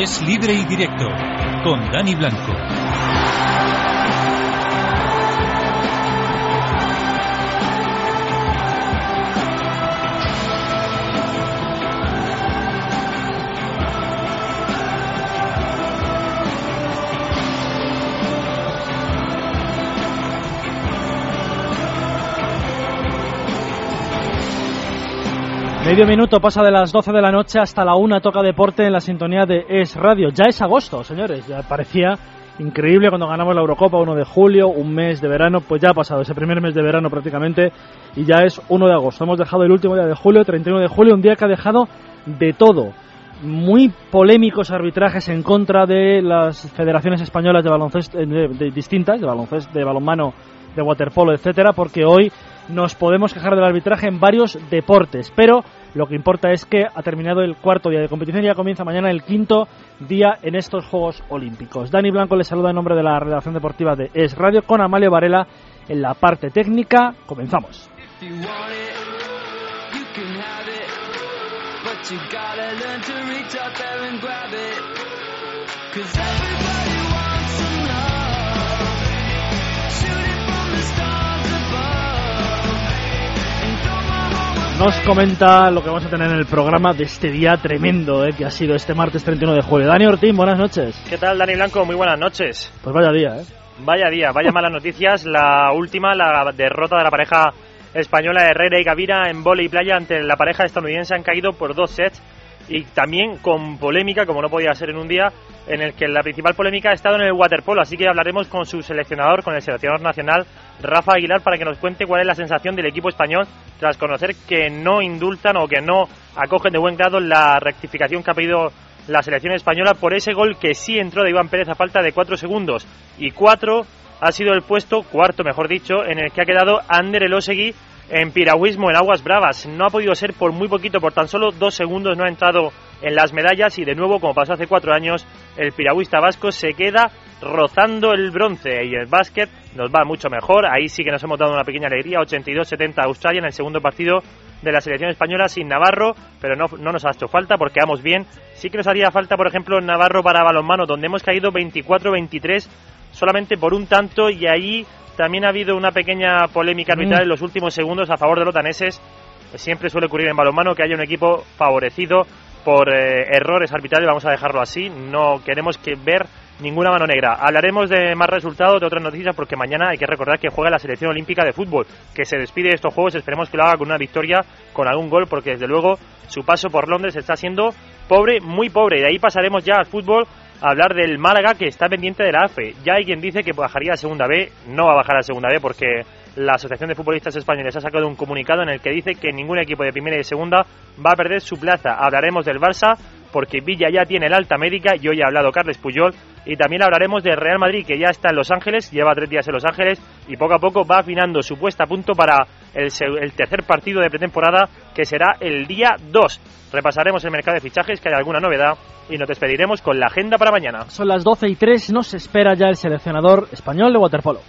Es libre y directo con Dani Blanco. Medio minuto pasa de las 12 de la noche hasta la 1 toca deporte en la sintonía de Es Radio. Ya es agosto, señores. Ya parecía increíble cuando ganamos la Eurocopa 1 de julio, un mes de verano, pues ya ha pasado ese primer mes de verano prácticamente y ya es 1 de agosto. Hemos dejado el último día de julio, 31 de julio, un día que ha dejado de todo. Muy polémicos arbitrajes en contra de las federaciones españolas de baloncesto de, distintas, de baloncesto, de balonmano, de waterpolo, etcétera, porque hoy nos podemos quejar del arbitraje en varios deportes, pero lo que importa es que ha terminado el cuarto día de competición y ya comienza mañana el quinto día en estos Juegos Olímpicos. Dani Blanco le saluda en nombre de la redacción deportiva de Es Radio con Amalio Varela en la parte técnica. Comenzamos. Nos comenta lo que vamos a tener en el programa de este día tremendo eh, que ha sido este martes 31 de julio. Dani Ortín, buenas noches. ¿Qué tal, Dani Blanco? Muy buenas noches. Pues vaya día, ¿eh? Vaya día, vaya malas noticias. La última, la derrota de la pareja española Herrera y Gavira en vole y playa ante la pareja estadounidense han caído por dos sets y también con polémica, como no podía ser en un día, en el que la principal polémica ha estado en el waterpolo. Así que hablaremos con su seleccionador, con el seleccionador nacional, Rafa Aguilar, para que nos cuente cuál es la sensación del equipo español tras conocer que no indultan o que no acogen de buen grado la rectificación que ha pedido la selección española por ese gol que sí entró de Iván Pérez a falta de cuatro segundos. Y cuatro ha sido el puesto, cuarto mejor dicho, en el que ha quedado Ander Elosegui en piragüismo en aguas bravas. No ha podido ser por muy poquito, por tan solo dos segundos no ha entrado en las medallas y de nuevo, como pasó hace cuatro años, el piragüista vasco se queda rozando el bronce y el básquet nos va mucho mejor. Ahí sí que nos hemos dado una pequeña alegría, 82-70 Australia en el segundo partido de la selección española sin Navarro, pero no, no nos ha hecho falta porque vamos bien. Sí que nos haría falta, por ejemplo, Navarro para balonmano, donde hemos caído 24-23 solamente por un tanto y ahí también ha habido una pequeña polémica arbitral en los últimos segundos a favor de los daneses. Siempre suele ocurrir en balonmano que haya un equipo favorecido por eh, errores arbitrales, vamos a dejarlo así. No queremos que ver ninguna mano negra. Hablaremos de más resultados, de otras noticias, porque mañana hay que recordar que juega la selección olímpica de fútbol, que se despide de estos juegos. Esperemos que lo haga con una victoria, con algún gol, porque desde luego su paso por Londres está siendo pobre, muy pobre. Y de ahí pasaremos ya al fútbol hablar del Málaga que está pendiente de la AFE. Ya hay quien dice que bajaría a segunda B, no va a bajar a segunda B porque la Asociación de Futbolistas Españoles ha sacado un comunicado en el que dice que ningún equipo de primera y de segunda va a perder su plaza. Hablaremos del Barça porque Villa ya tiene el alta médica y hoy ha hablado Carles Puyol y también hablaremos del Real Madrid que ya está en Los Ángeles, lleva tres días en Los Ángeles y poco a poco va afinando su puesta a punto para el, el tercer partido de pretemporada que será el día 2. Repasaremos el mercado de fichajes, que hay alguna novedad y nos despediremos con la agenda para mañana. Son las 12 y 3, nos espera ya el seleccionador español de waterpolo.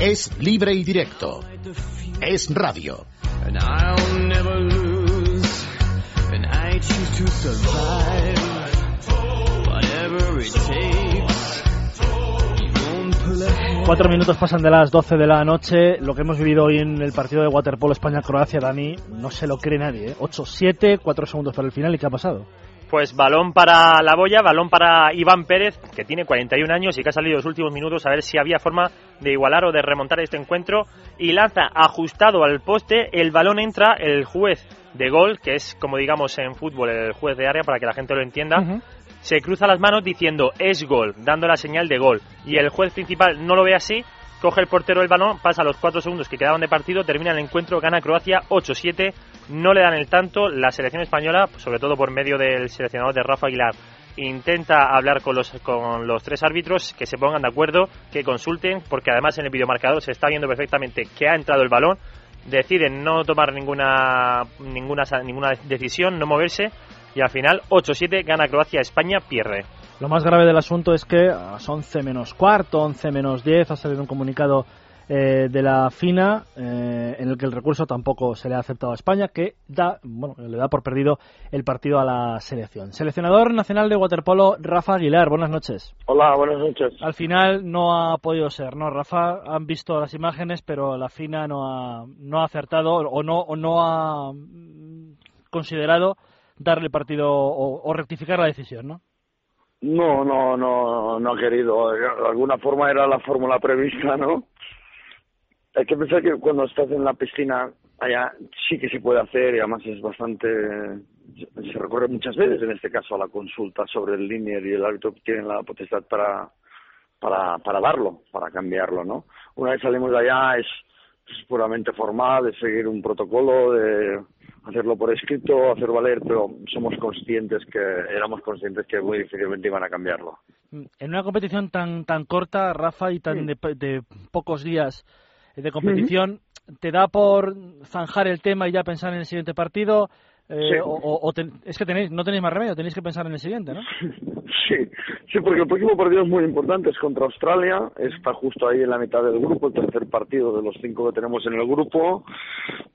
Es libre y directo. Es radio. Cuatro minutos pasan de las 12 de la noche. Lo que hemos vivido hoy en el partido de waterpolo España-Croacia, Dani, no se lo cree nadie. ¿eh? 8-7, 4 segundos para el final. ¿Y qué ha pasado? Pues balón para la boya, balón para Iván Pérez, que tiene 41 años y que ha salido los últimos minutos a ver si había forma de igualar o de remontar este encuentro. Y lanza ajustado al poste, el balón entra, el juez de gol, que es como digamos en fútbol el juez de área para que la gente lo entienda, se cruza las manos diciendo es gol, dando la señal de gol. Y el juez principal no lo ve así, coge el portero el balón, pasa los cuatro segundos que quedaban de partido, termina el encuentro, gana Croacia 8-7, no le dan el tanto, la selección española, sobre todo por medio del seleccionador de Rafa Aguilar, intenta hablar con los, con los tres árbitros, que se pongan de acuerdo, que consulten, porque además en el videomarcador se está viendo perfectamente que ha entrado el balón, deciden no tomar ninguna, ninguna, ninguna decisión, no moverse, y al final 8-7 gana Croacia, España pierde. Lo más grave del asunto es que a las 11 menos cuarto, 11 menos 10, ha salido un comunicado eh, de la FINA eh, en el que el recurso tampoco se le ha aceptado a España, que da, bueno, le da por perdido el partido a la selección. Seleccionador nacional de waterpolo, Rafa Aguilar, buenas noches. Hola, buenas noches. Al final no ha podido ser, ¿no? Rafa, han visto las imágenes, pero la FINA no ha, no ha acertado o no, o no ha mm, considerado darle partido o, rectificar la decisión, ¿no? No, no, no, no ha querido. De alguna forma era la fórmula prevista, ¿no? Hay que pensar que cuando estás en la piscina, allá sí que se puede hacer y además es bastante. Se recurre muchas veces, en este caso, a la consulta sobre el linear y el árbitro tiene la potestad para, para, para darlo, para cambiarlo, ¿no? Una vez salimos de allá es, es puramente formal, de seguir un protocolo, de hacerlo por escrito, hacer valer, pero somos conscientes que, éramos conscientes que muy difícilmente iban a cambiarlo. En una competición tan, tan corta, Rafa, y tan de, de pocos días de competición, ¿te da por zanjar el tema y ya pensar en el siguiente partido? Eh, Sí. o, o ten- es que tenéis, no tenéis más remedio, tenéis que pensar en el siguiente, ¿no? Sí, sí, porque el próximo partido es muy importante, es contra Australia, está justo ahí en la mitad del grupo, el tercer partido de los cinco que tenemos en el grupo.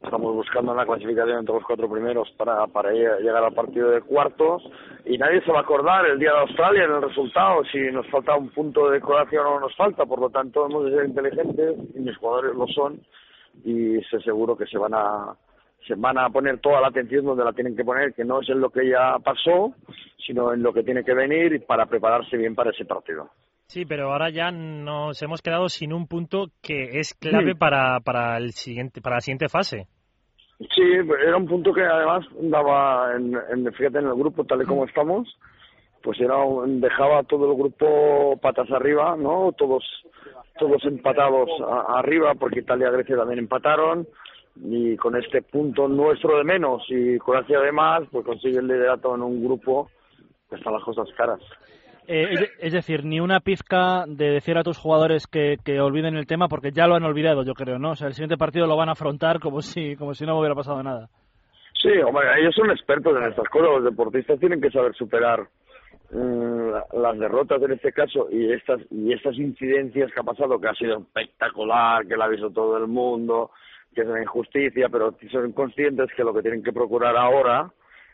Estamos buscando la clasificación entre los cuatro primeros para, para lle- llegar al partido de cuartos y nadie se va a acordar el día de Australia en el resultado, si nos falta un punto de Croacia o no nos falta, por lo tanto hemos de ser inteligentes y mis jugadores lo son y sé seguro que se van a se van a poner toda la atención donde la tienen que poner, que no es en lo que ya pasó, sino en lo que tiene que venir y para prepararse bien para ese partido. Sí, pero ahora ya nos hemos quedado sin un punto que es clave para, para, el siguiente, para la siguiente fase. Sí, era un punto que además daba, en, en- fíjate, en el grupo tal y como estamos, pues era un- dejaba a todo el grupo patas arriba, ¿no? Todos todos empatados a- arriba, porque Italia y Grecia también empataron, y con este punto nuestro de menos y Croacia de más, pues consigue el liderato en un grupo que están las cosas caras. Eh, es, decir, ni una pizca de decir a tus jugadores que, que olviden el tema, porque ya lo han olvidado, yo creo, ¿no? O sea, el siguiente partido lo van a afrontar como si, como si no hubiera pasado nada. Sí, hombre, ellos son expertos en estas cosas. Los deportistas tienen que saber superar mm, la- las derrotas en este caso y estas y estas incidencias que ha pasado, que ha sido espectacular, que la ha visto todo el mundo, que es una injusticia, pero son conscientes que lo que tienen que procurar ahora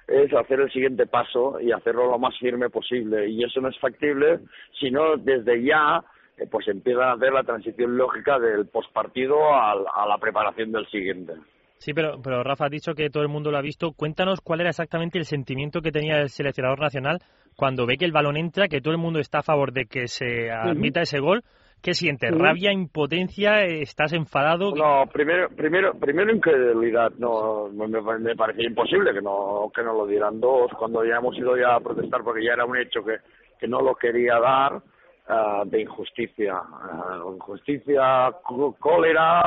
es hacer el siguiente paso y hacerlo lo más firme posible. Y eso no es factible si no desde ya eh, pues empiezan a hacer la transición lógica del postpartido al- a la preparación del siguiente. Sí, pero, pero Rafa ha dicho que todo el mundo lo ha visto. Cuéntanos cuál era exactamente el sentimiento que tenía el seleccionador nacional cuando ve que el balón entra, que todo el mundo está a favor de que se admita ese gol. ¿Qué sientes? ¿Rabia, impotencia? ¿Estás enfadado? No, primero, primero, primero incredulidad. No, me, me parecía imposible que no, que no lo dieran dos cuando ya hemos ido ya a protestar porque ya era un hecho que, que no lo quería dar ah, de injusticia, ah, injusticia, có- cólera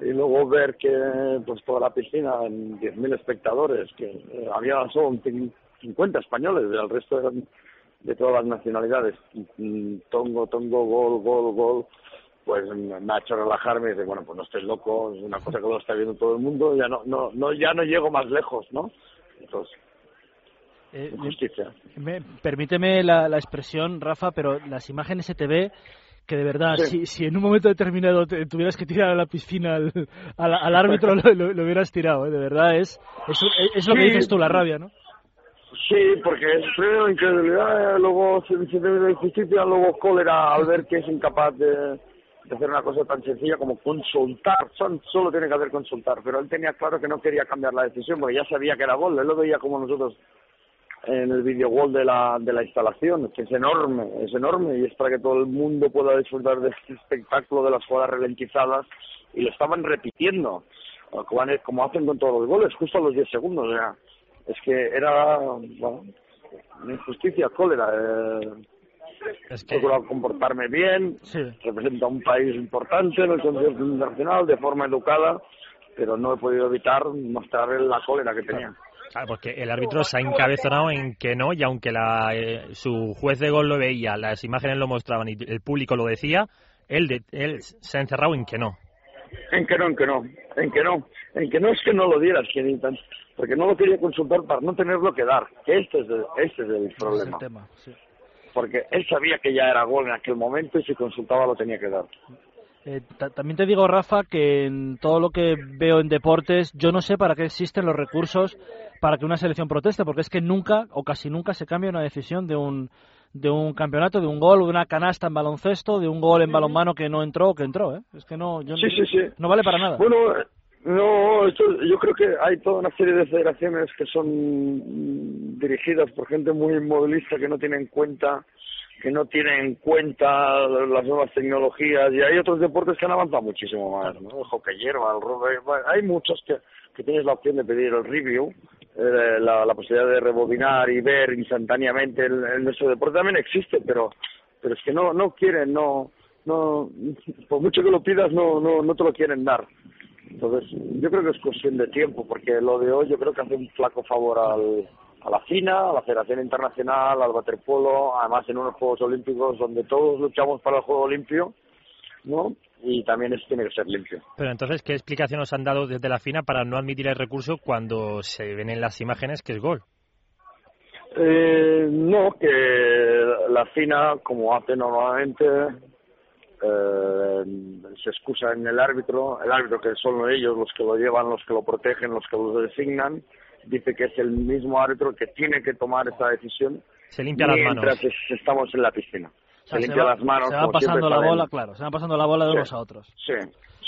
y luego ver que pues toda la piscina en 10.000 espectadores que eh, había solo cin- 50 españoles, el resto eran de todas las nacionalidades. Tongo, tongo, gol, gol, gol pues me me ha hecho relajarme y dice, bueno, pues no estés loco, es una cosa que lo está viendo todo el mundo, ya no, no, no, ya no llego más lejos, ¿no? Entonces, Eh, justicia. me- permíteme la, la expresión, Rafa, pero las imágenes se te ve que de verdad, Sí. si, si en un momento determinado te tuvieras que tirar a la piscina al, al, al árbitro, lo, lo- lo hubieras tirado, ¿eh? de verdad, es, es, es lo que Sí. dices tú, la rabia, ¿no? Sí, porque es primero incredulidad, luego de injusticia, luego cólera al ver que es incapaz de, hacer una cosa tan sencilla como consultar, Son, solo tiene que hacer consultar, pero él tenía claro que no quería cambiar la decisión porque ya sabía que era gol, él lo veía como nosotros en el video gol de la, de la instalación, que es enorme, es enorme y es para que todo el mundo pueda disfrutar de este espectáculo de las jugadas ralentizadas y lo estaban repitiendo, como hacen con todos los goles, justo a los 10 segundos, o sea, es que era bueno, una injusticia, cólera. Eh, Es he que, procurado comportarme bien, Sí. representa a un país importante en el concierto internacional de forma educada, pero no he podido evitar mostrar la cólera que tenía. claro, porque el árbitro se ha encabezonado en que no, y aunque la, eh, su juez de gol lo veía, las imágenes lo mostraban y el público lo decía, él, de- él se ha encerrado en que no. En que no, en que no, en que no, en que no es que no lo ni tan- porque no lo quería consultar para no tenerlo que dar, que este es el, este es el Ese es problema. el tema, sí. porque él sabía que ya era gol en aquel momento y si consultaba lo tenía que dar. Eh, también te digo, Rafa, que en todo lo que veo en deportes, yo no sé para qué existen los recursos para que una selección proteste, porque es que nunca o casi nunca se cambia una decisión de un de un campeonato, de un gol, de una canasta en baloncesto, de un gol en balonmano que no entró o que entró, ¿eh? Es que no, yo sí, sí, sí. no vale para nada. Bueno, no, yo creo que hay toda una serie de federaciones que son dirigidas por gente muy inmovilista que no tienen en cuenta que no tienen en cuenta las nuevas tecnologías y hay otros deportes que han avanzado muchísimo más, ¿no? El hockey hierba, el rugby, hay muchos que, tienes la opción de pedir el review, eh, la, posibilidad de rebobinar y ver instantáneamente el, nuestro deporte también existe, pero pero es que no no quieren, no no por mucho que lo pidas no no no te lo quieren dar. Entonces, yo creo que es cuestión de tiempo, porque lo de hoy yo creo que hace un flaco favor al, a la FINA, a la Federación Internacional, al waterpolo, además en unos Juegos Olímpicos donde todos luchamos para el Juego Limpio, ¿no? Y también eso tiene que ser limpio. Pero entonces, ¿qué explicación os han dado desde la FINA para no admitir el recurso cuando se ven en las imágenes que es gol? Eh, no, que la FINA, como hace normalmente, eh, se excusa en el árbitro, el árbitro que son ellos los que lo llevan, los que lo protegen, los que lo designan, dice que es el mismo árbitro que tiene que tomar esta decisión se limpia las manos. mientras estamos en la piscina. se limpia las manos. Se van pasando la bola, claro, se van pasando la bola de unos a otros. Sí,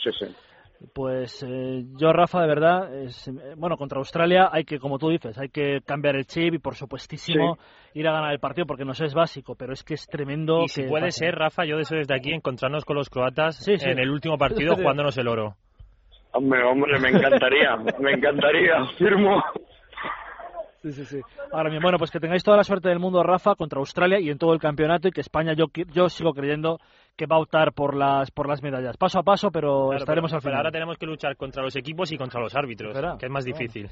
sí, sí. Pues eh, yo, Rafa, de verdad, es, bueno, contra Australia hay que, como tú dices, hay que cambiar el chip y, por supuestísimo, ir a ganar el partido porque no es básico, pero es que es tremendo. Y si puede ser, Rafa, yo deseo desde aquí encontrarnos con los croatas en el último partido jugándonos el oro. Hombre, hombre, me encantaría, me encantaría, firmo. Sí, sí, sí. Ahora bien, bueno, pues que tengáis toda la suerte del mundo, Rafa, contra Australia y en todo el campeonato y que España, yo, yo sigo creyendo que va a optar por las por las medallas. Paso a paso, pero estaremos al final. Pero ahora tenemos que luchar contra los equipos y contra los árbitros, que es más difícil.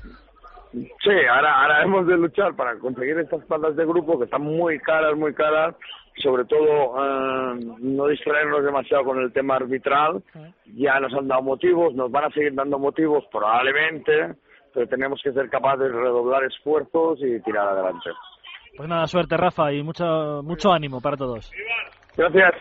Sí, ahora, ahora hemos de luchar para conseguir estas palas de grupo que están muy caras, muy caras. Sobre todo, eh, no distraernos demasiado con el tema arbitral. Ya nos han dado motivos, nos van a seguir dando motivos probablemente pero tenemos que ser capaces de redoblar esfuerzos y tirar adelante. Pues nada, suerte Rafa y mucho, mucho ánimo para todos. Gracias.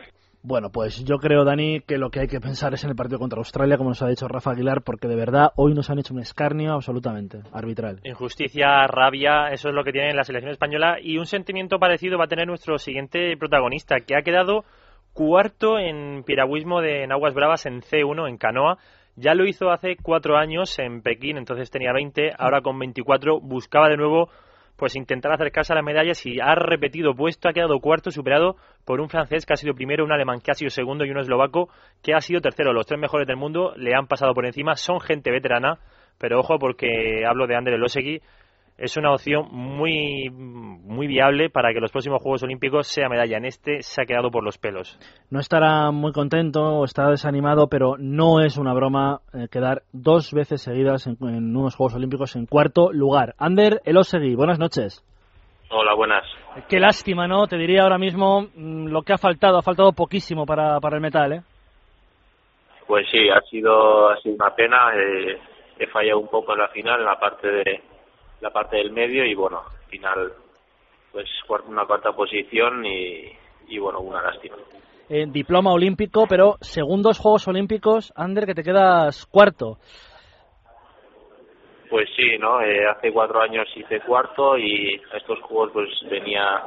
Bueno, pues yo creo, Dani, que lo que hay que pensar es en el partido contra Australia, como nos ha dicho Rafa Aguilar, porque de verdad hoy nos han hecho un escarnio absolutamente arbitral. Injusticia, rabia, eso es lo que tiene la selección española y un sentimiento parecido va a tener nuestro siguiente protagonista, que ha quedado cuarto en piragüismo de en aguas bravas en C1 en canoa ya lo hizo hace cuatro años en Pekín, entonces tenía 20, ahora con 24 buscaba de nuevo pues intentar acercarse a las medallas y ha repetido puesto, ha quedado cuarto, superado por un francés que ha sido primero, un alemán que ha sido segundo y un eslovaco que ha sido tercero. Los tres mejores del mundo le han pasado por encima, son gente veterana, pero ojo porque hablo de Ander Elosegui, es una opción muy, muy viable para que los próximos Juegos Olímpicos sea medalla. En este se ha quedado por los pelos. No estará muy contento o estará desanimado, pero no es una broma eh, quedar dos veces seguidas en, unos Juegos Olímpicos en cuarto lugar. Ander Elosegui, buenas noches. Hola, buenas. Qué lástima, ¿no? Te diría ahora mismo mm, lo que ha faltado. Ha faltado poquísimo para, para el metal, ¿eh? Pues sí, ha sido, ha sido una pena. Eh, he fallado un poco en la final, en la parte de la parte del medio y bueno, al final pues una cuarta posición y, y bueno, una lástima. Eh, diploma olímpico, pero segundos Juegos Olímpicos, Ander, que te quedas cuarto. Pues sí, ¿no? Eh, hace cuatro años hice cuarto y a estos juegos pues venía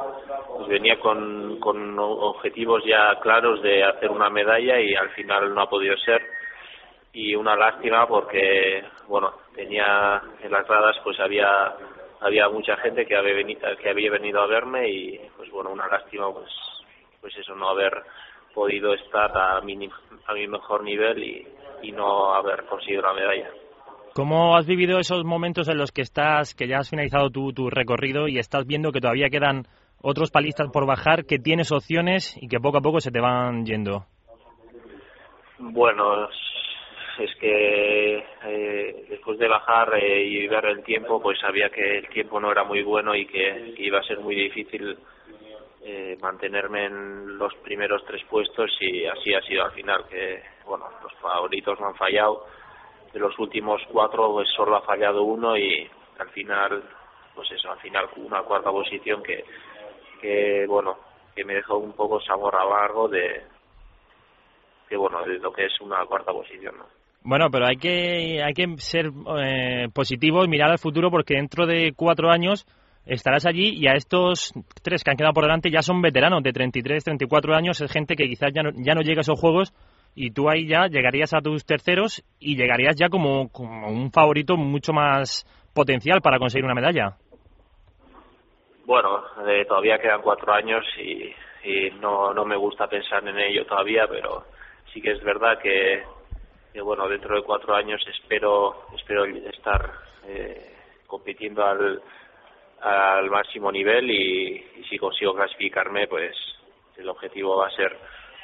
pues venía con, con objetivos ya claros de hacer una medalla y al final no ha podido ser y una lástima porque bueno tenía en las gradas pues había había mucha gente que había venido que había venido a verme y pues bueno una lástima pues pues eso no haber podido estar a mi a mi mejor nivel y, y no haber conseguido la medalla ¿Cómo has vivido esos momentos en los que estás, que ya has finalizado tu, tu recorrido y estás viendo que todavía quedan otros palistas por bajar, que tienes opciones y que poco a poco se te van yendo? Bueno, es que eh, después de bajar eh, y ver el tiempo, pues sabía que el tiempo no era muy bueno y que, iba a ser muy difícil eh, mantenerme en los primeros tres puestos y así ha sido al final, que bueno, los favoritos no han fallado. De los últimos cuatro, pues solo ha fallado uno y al final, pues eso, al final una cuarta posición que, que bueno, que me dejó un poco sabor amargo de que bueno de lo que es una cuarta posición ¿no? Bueno, pero hay que, hay que ser eh, positivos, mirar al futuro, porque dentro de cuatro años estarás allí y a estos tres que han quedado por delante ya son veteranos de 33, 34 años, es gente que quizás ya no, ya no llega a esos juegos y tú ahí ya llegarías a tus terceros y llegarías ya como, como un favorito mucho más potencial para conseguir una medalla. Bueno, eh, todavía quedan cuatro años y, y no, no me gusta pensar en ello todavía, pero sí que es verdad que que bueno dentro de cuatro años espero espero estar eh, compitiendo al al máximo nivel y, si consigo clasificarme pues el objetivo va a ser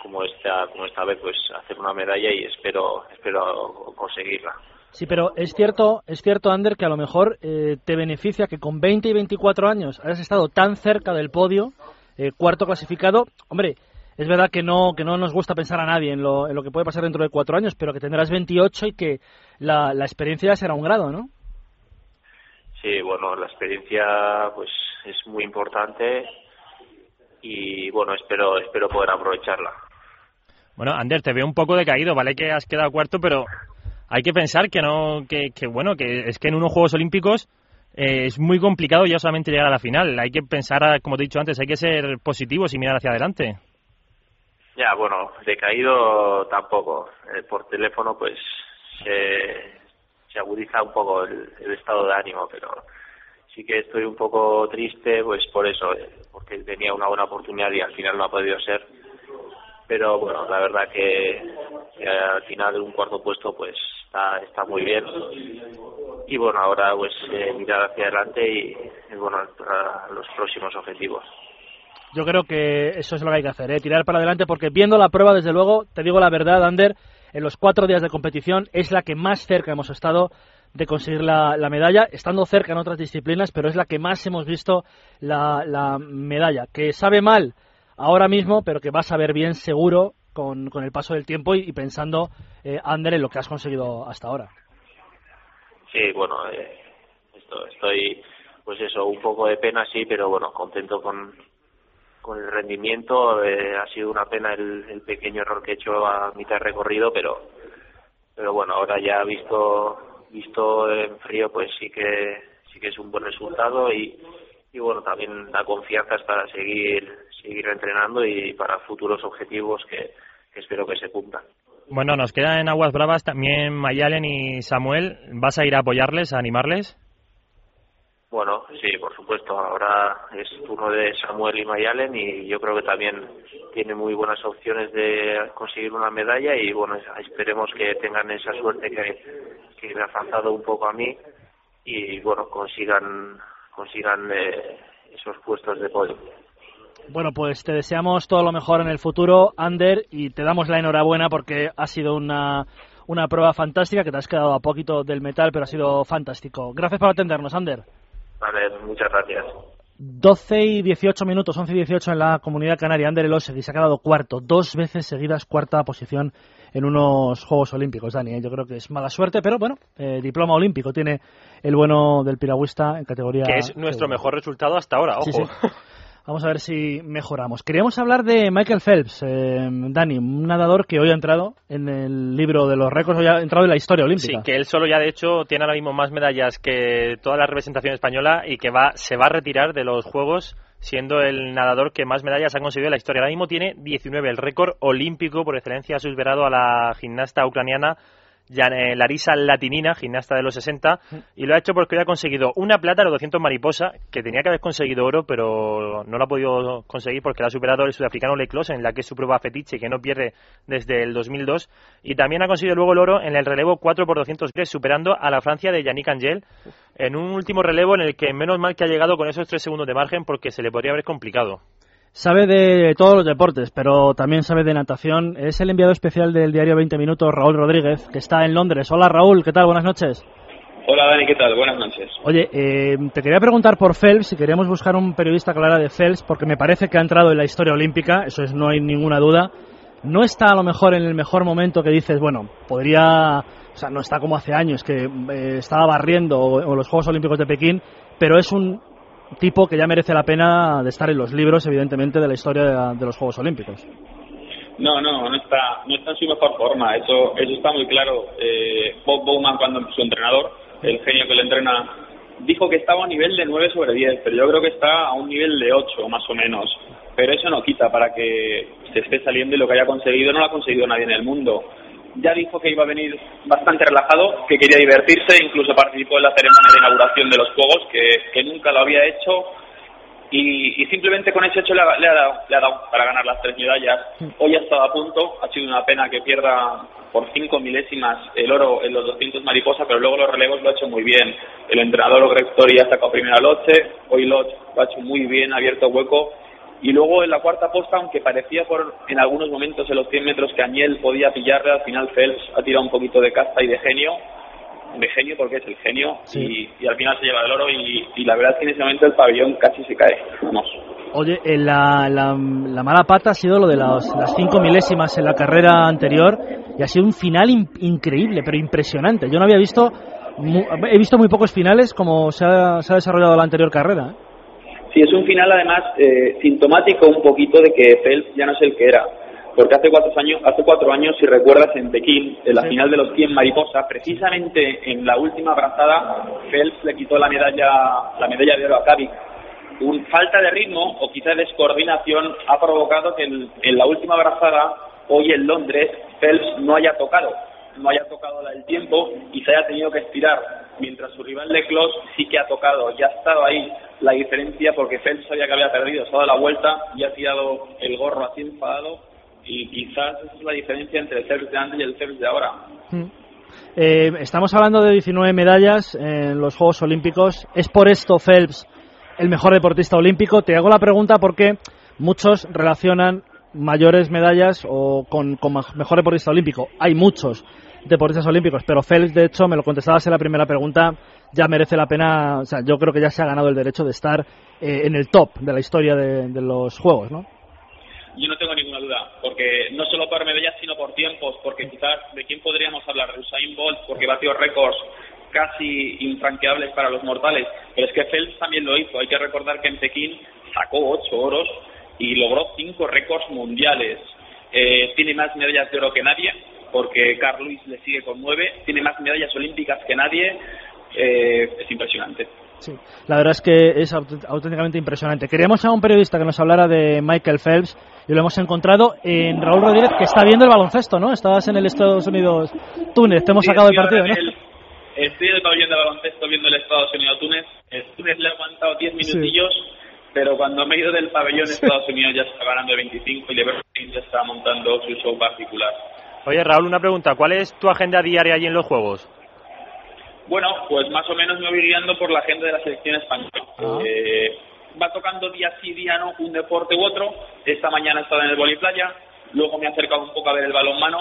como esta como esta vez pues hacer una medalla y espero espero conseguirla Sí, pero es cierto, es cierto, Ander, que a lo mejor eh, te beneficia que con 20 y 24 años hayas estado tan cerca del podio, eh, cuarto clasificado. Hombre, es verdad que no, que no nos gusta pensar a nadie en lo, en lo que puede pasar dentro de cuatro años, pero que tendrás 28 y que la, la experiencia será un grado, ¿no? Sí, bueno, la experiencia pues es muy importante y bueno, espero espero poder aprovecharla. Bueno, Ander, te veo un poco decaído, vale que has quedado cuarto, pero hay que pensar que no, que, que bueno, que es que en unos Juegos Olímpicos eh, es muy complicado ya solamente llegar a la final. Hay que pensar, como te he dicho antes, hay que ser positivos y mirar hacia adelante. Ya, bueno, decaído tampoco. Eh, por teléfono, pues se, se agudiza un poco el, el, estado de ánimo, pero sí que estoy un poco triste, pues por eso, eh, porque tenía una buena oportunidad y al final no ha podido ser. Pero bueno, la verdad que, al final un cuarto puesto, pues está, muy bien. Y bueno, ahora pues eh, mirar hacia adelante y, bueno, para los próximos objetivos. Yo creo que eso es lo que hay que hacer, ¿eh? tirar para adelante, porque viendo la prueba, desde luego, te digo la verdad, Ander, en los cuatro días de competición es la que más cerca hemos estado de conseguir la, la medalla, estando cerca en otras disciplinas, pero es la que más hemos visto la, la medalla, que sabe mal ahora mismo, pero que va a saber bien seguro con, con el paso del tiempo y, y pensando, eh, Ander, en lo que has conseguido hasta ahora. Sí, bueno, eh, esto, estoy, pues eso, un poco de pena, sí, pero bueno, contento con, con el rendimiento eh, ha sido una pena el, pequeño error que he hecho a mitad de recorrido pero pero bueno ahora ya visto visto en frío pues sí que sí que es un buen resultado y y bueno también da confianza para seguir seguir entrenando y para futuros objetivos que, que espero que se cumplan. Bueno nos quedan en aguas bravas también Mayalen y Samuel. Vas a ir a apoyarles a animarles bueno, sí, por supuesto. Ahora es turno de Samuel y Mayalen y yo creo que también tiene muy buenas opciones de conseguir una medalla y bueno, esperemos que tengan esa suerte que, que me ha faltado un poco a mí y bueno, consigan consigan eh, esos puestos de podio. Bueno, pues te deseamos todo lo mejor en el futuro, Ander, y te damos la enhorabuena porque ha sido una, una prueba fantástica, que te has quedado a poquito del metal, pero ha sido fantástico. Gracias por atendernos, Ander. Vale, muchas gracias. 12 y 18 minutos, 11 y 18 en la comunidad canaria. Ander Elosegui se ha quedado cuarto, dos veces seguidas cuarta posición en unos Juegos Olímpicos, Dani. ¿eh? Yo creo que es mala suerte, pero bueno, eh, diploma olímpico tiene el bueno del piragüista en categoría. Que es nuestro mejor resultado hasta ahora, ojo. Sí, sí. Vamos a ver si mejoramos. Queríamos hablar de Michael Phelps, eh, Dani, un nadador que hoy ha entrado en el libro de los récords, hoy ha entrado en la historia olímpica. Sí, que él solo ya de hecho tiene ahora mismo más medallas que toda la representación española y que va se va a retirar de los Juegos siendo el nadador que más medallas ha conseguido en la historia. Ahora mismo tiene 19, el récord olímpico por excelencia ha superado a la gimnasta ucraniana Larisa Latinina, gimnasta de los 60, y lo ha hecho porque hoy ha conseguido una plata a los 200 mariposa, que tenía que haber conseguido oro, pero no lo ha podido conseguir porque la ha superado el sudafricano Leclos, en la que es su prueba fetiche, que no pierde desde el 2002, y también ha conseguido luego el oro en el relevo 4 por 203, superando a la Francia de Yannick Angel, en un último relevo en el que menos mal que ha llegado con esos 3 segundos de margen porque se le podría haber complicado. Sabe de todos los deportes, pero también sabe de natación. Es el enviado especial del diario 20 Minutos, Raúl Rodríguez, que está en Londres. Hola Raúl, ¿qué tal? Buenas noches. Hola Dani, ¿qué tal? Buenas noches. Oye, eh, te quería preguntar por Phelps, si queríamos buscar un periodista que hablara de Phelps, porque me parece que ha entrado en la historia olímpica, eso es, no hay ninguna duda. No está a lo mejor en el mejor momento que dices, bueno, podría, o sea, no está como hace años, que eh, estaba barriendo o, o los Juegos Olímpicos de Pekín, pero es un tipo que ya merece la pena de estar en los libros, evidentemente, de la historia de, los Juegos Olímpicos. No, no, no está, no está en su mejor forma, eso, eso está muy claro. Eh, Bob Bowman, cuando su entrenador, el genio que le entrena, dijo que estaba a nivel de 9 sobre 10, pero yo creo que está a un nivel de 8 más o menos. Pero eso no quita para que se esté saliendo y lo que haya conseguido no lo ha conseguido nadie en el mundo. Ya dijo que iba a venir bastante relajado, que quería divertirse, incluso participó en la ceremonia de inauguración de los Juegos, que, que nunca lo había hecho y, y, simplemente con ese hecho le ha, le, ha dado, le ha, dado, para ganar las tres medallas. Hoy ha estado a punto, ha sido una pena que pierda por cinco milésimas el oro en los 200 mariposa, pero luego los relevos lo ha hecho muy bien. El entrenador Greg Story ha sacado primero a Loche, hoy Loche lo ha hecho muy bien, ha abierto hueco. Y luego en la cuarta posta, aunque parecía por en algunos momentos en los 100 metros que Añel podía pillarle, al final Phelps ha tirado un poquito de casta y de genio de genio porque es el genio sí. y, y, al final se lleva el oro y, y, la verdad es que en ese momento el pabellón casi se cae. Vamos. Oye, eh, la, la, la, mala pata ha sido lo de las, las, cinco milésimas en la carrera anterior y ha sido un final in, increíble, pero impresionante. Yo no había visto, mu, he visto muy pocos finales como se ha, se ha desarrollado la anterior carrera. Sí, es un final además eh, sintomático un poquito de que Phelps ya no es el que era porque hace cuatro años, hace cuatro años, si recuerdas, en Pekín, en la sí. final de los 100 mariposa, precisamente en la última abrazada, Phelps le quitó la medalla, la medalla de oro a Kavik. Un falta de ritmo o quizá descoordinación ha provocado que en, en la última abrazada, hoy en Londres, Phelps no haya tocado, no haya tocado del tiempo y se haya tenido que estirar, mientras su rival de Klos sí que ha tocado, ya ha estado ahí la diferencia porque Phelps sabía que había perdido, ha dado la vuelta y ha tirado el gorro así enfadado y quizás esa es la diferencia entre el CERS de antes y el CERS de ahora. Mm. Eh, estamos hablando de 19 medallas en los Juegos Olímpicos. ¿Es por esto Phelps el mejor deportista olímpico? Te hago la pregunta porque muchos relacionan mayores medallas o con mejor deportista olímpico. Hay muchos deportistas olímpicos, pero Phelps, de hecho, me lo contestabas en la primera pregunta, ya merece la pena, o sea, yo creo que ya se ha ganado el derecho de estar eh, en el top de la historia de, de los Juegos, ¿no? yo no tengo ninguna duda, porque no solo por medallas, sino por tiempos, porque quizás de quién podríamos hablar, de Usain Bolt, porque batió récords casi infranqueables para los mortales, pero es que Phelps también lo hizo, hay que recordar que en Pekín sacó ocho oros y logró cinco récords mundiales, eh, tiene más medallas de oro que nadie, porque Carl Lewis le sigue con nueve, tiene más medallas olímpicas que nadie, eh, es impresionante. Sí, la verdad es que es auténticamente impresionante. Queríamos a un periodista que nos hablara de Michael Phelps y lo hemos encontrado en Raúl Rodríguez, que está viendo el baloncesto, ¿no? Estabas en el Estados Unidos-Túnez, te hemos sí, sacado del partido, ¿no? El, estoy en el pabellón de baloncesto viendo el Estados Unidos-Túnez. El Túnez le ha aguantado 10 minutillos, sí. pero cuando me he ido del pabellón Estados Unidos ya está ganando de 25 y LeBron ya está montando su show particular. Oye, Raúl, una pregunta. ¿Cuál es tu agenda diaria allí en los Juegos? Bueno, pues más o menos me voy guiando por la agenda de la selección española. Ah. Eh, va tocando día sí, día no, un deporte u otro. Esta mañana he estado en el voliplaya, luego me he acercado un poco a ver el balonmano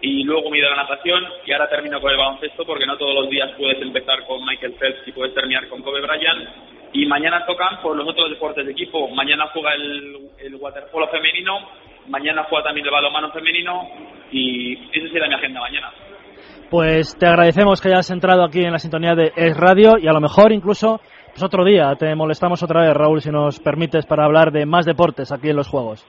y luego me he ido a la natación y ahora termino con el baloncesto porque no todos los días puedes empezar con Michael Phelps y puedes terminar con Kobe Bryant. Y mañana tocan por los otros deportes de equipo. Mañana juega el, el waterpolo femenino, mañana juega también el balonmano femenino y esa será mi agenda mañana. Pues te agradecemos que hayas entrado aquí en la sintonía de Es Radio y a lo mejor incluso pues otro día te molestamos otra vez, Raúl, si nos permites, para hablar de más deportes aquí en los Juegos.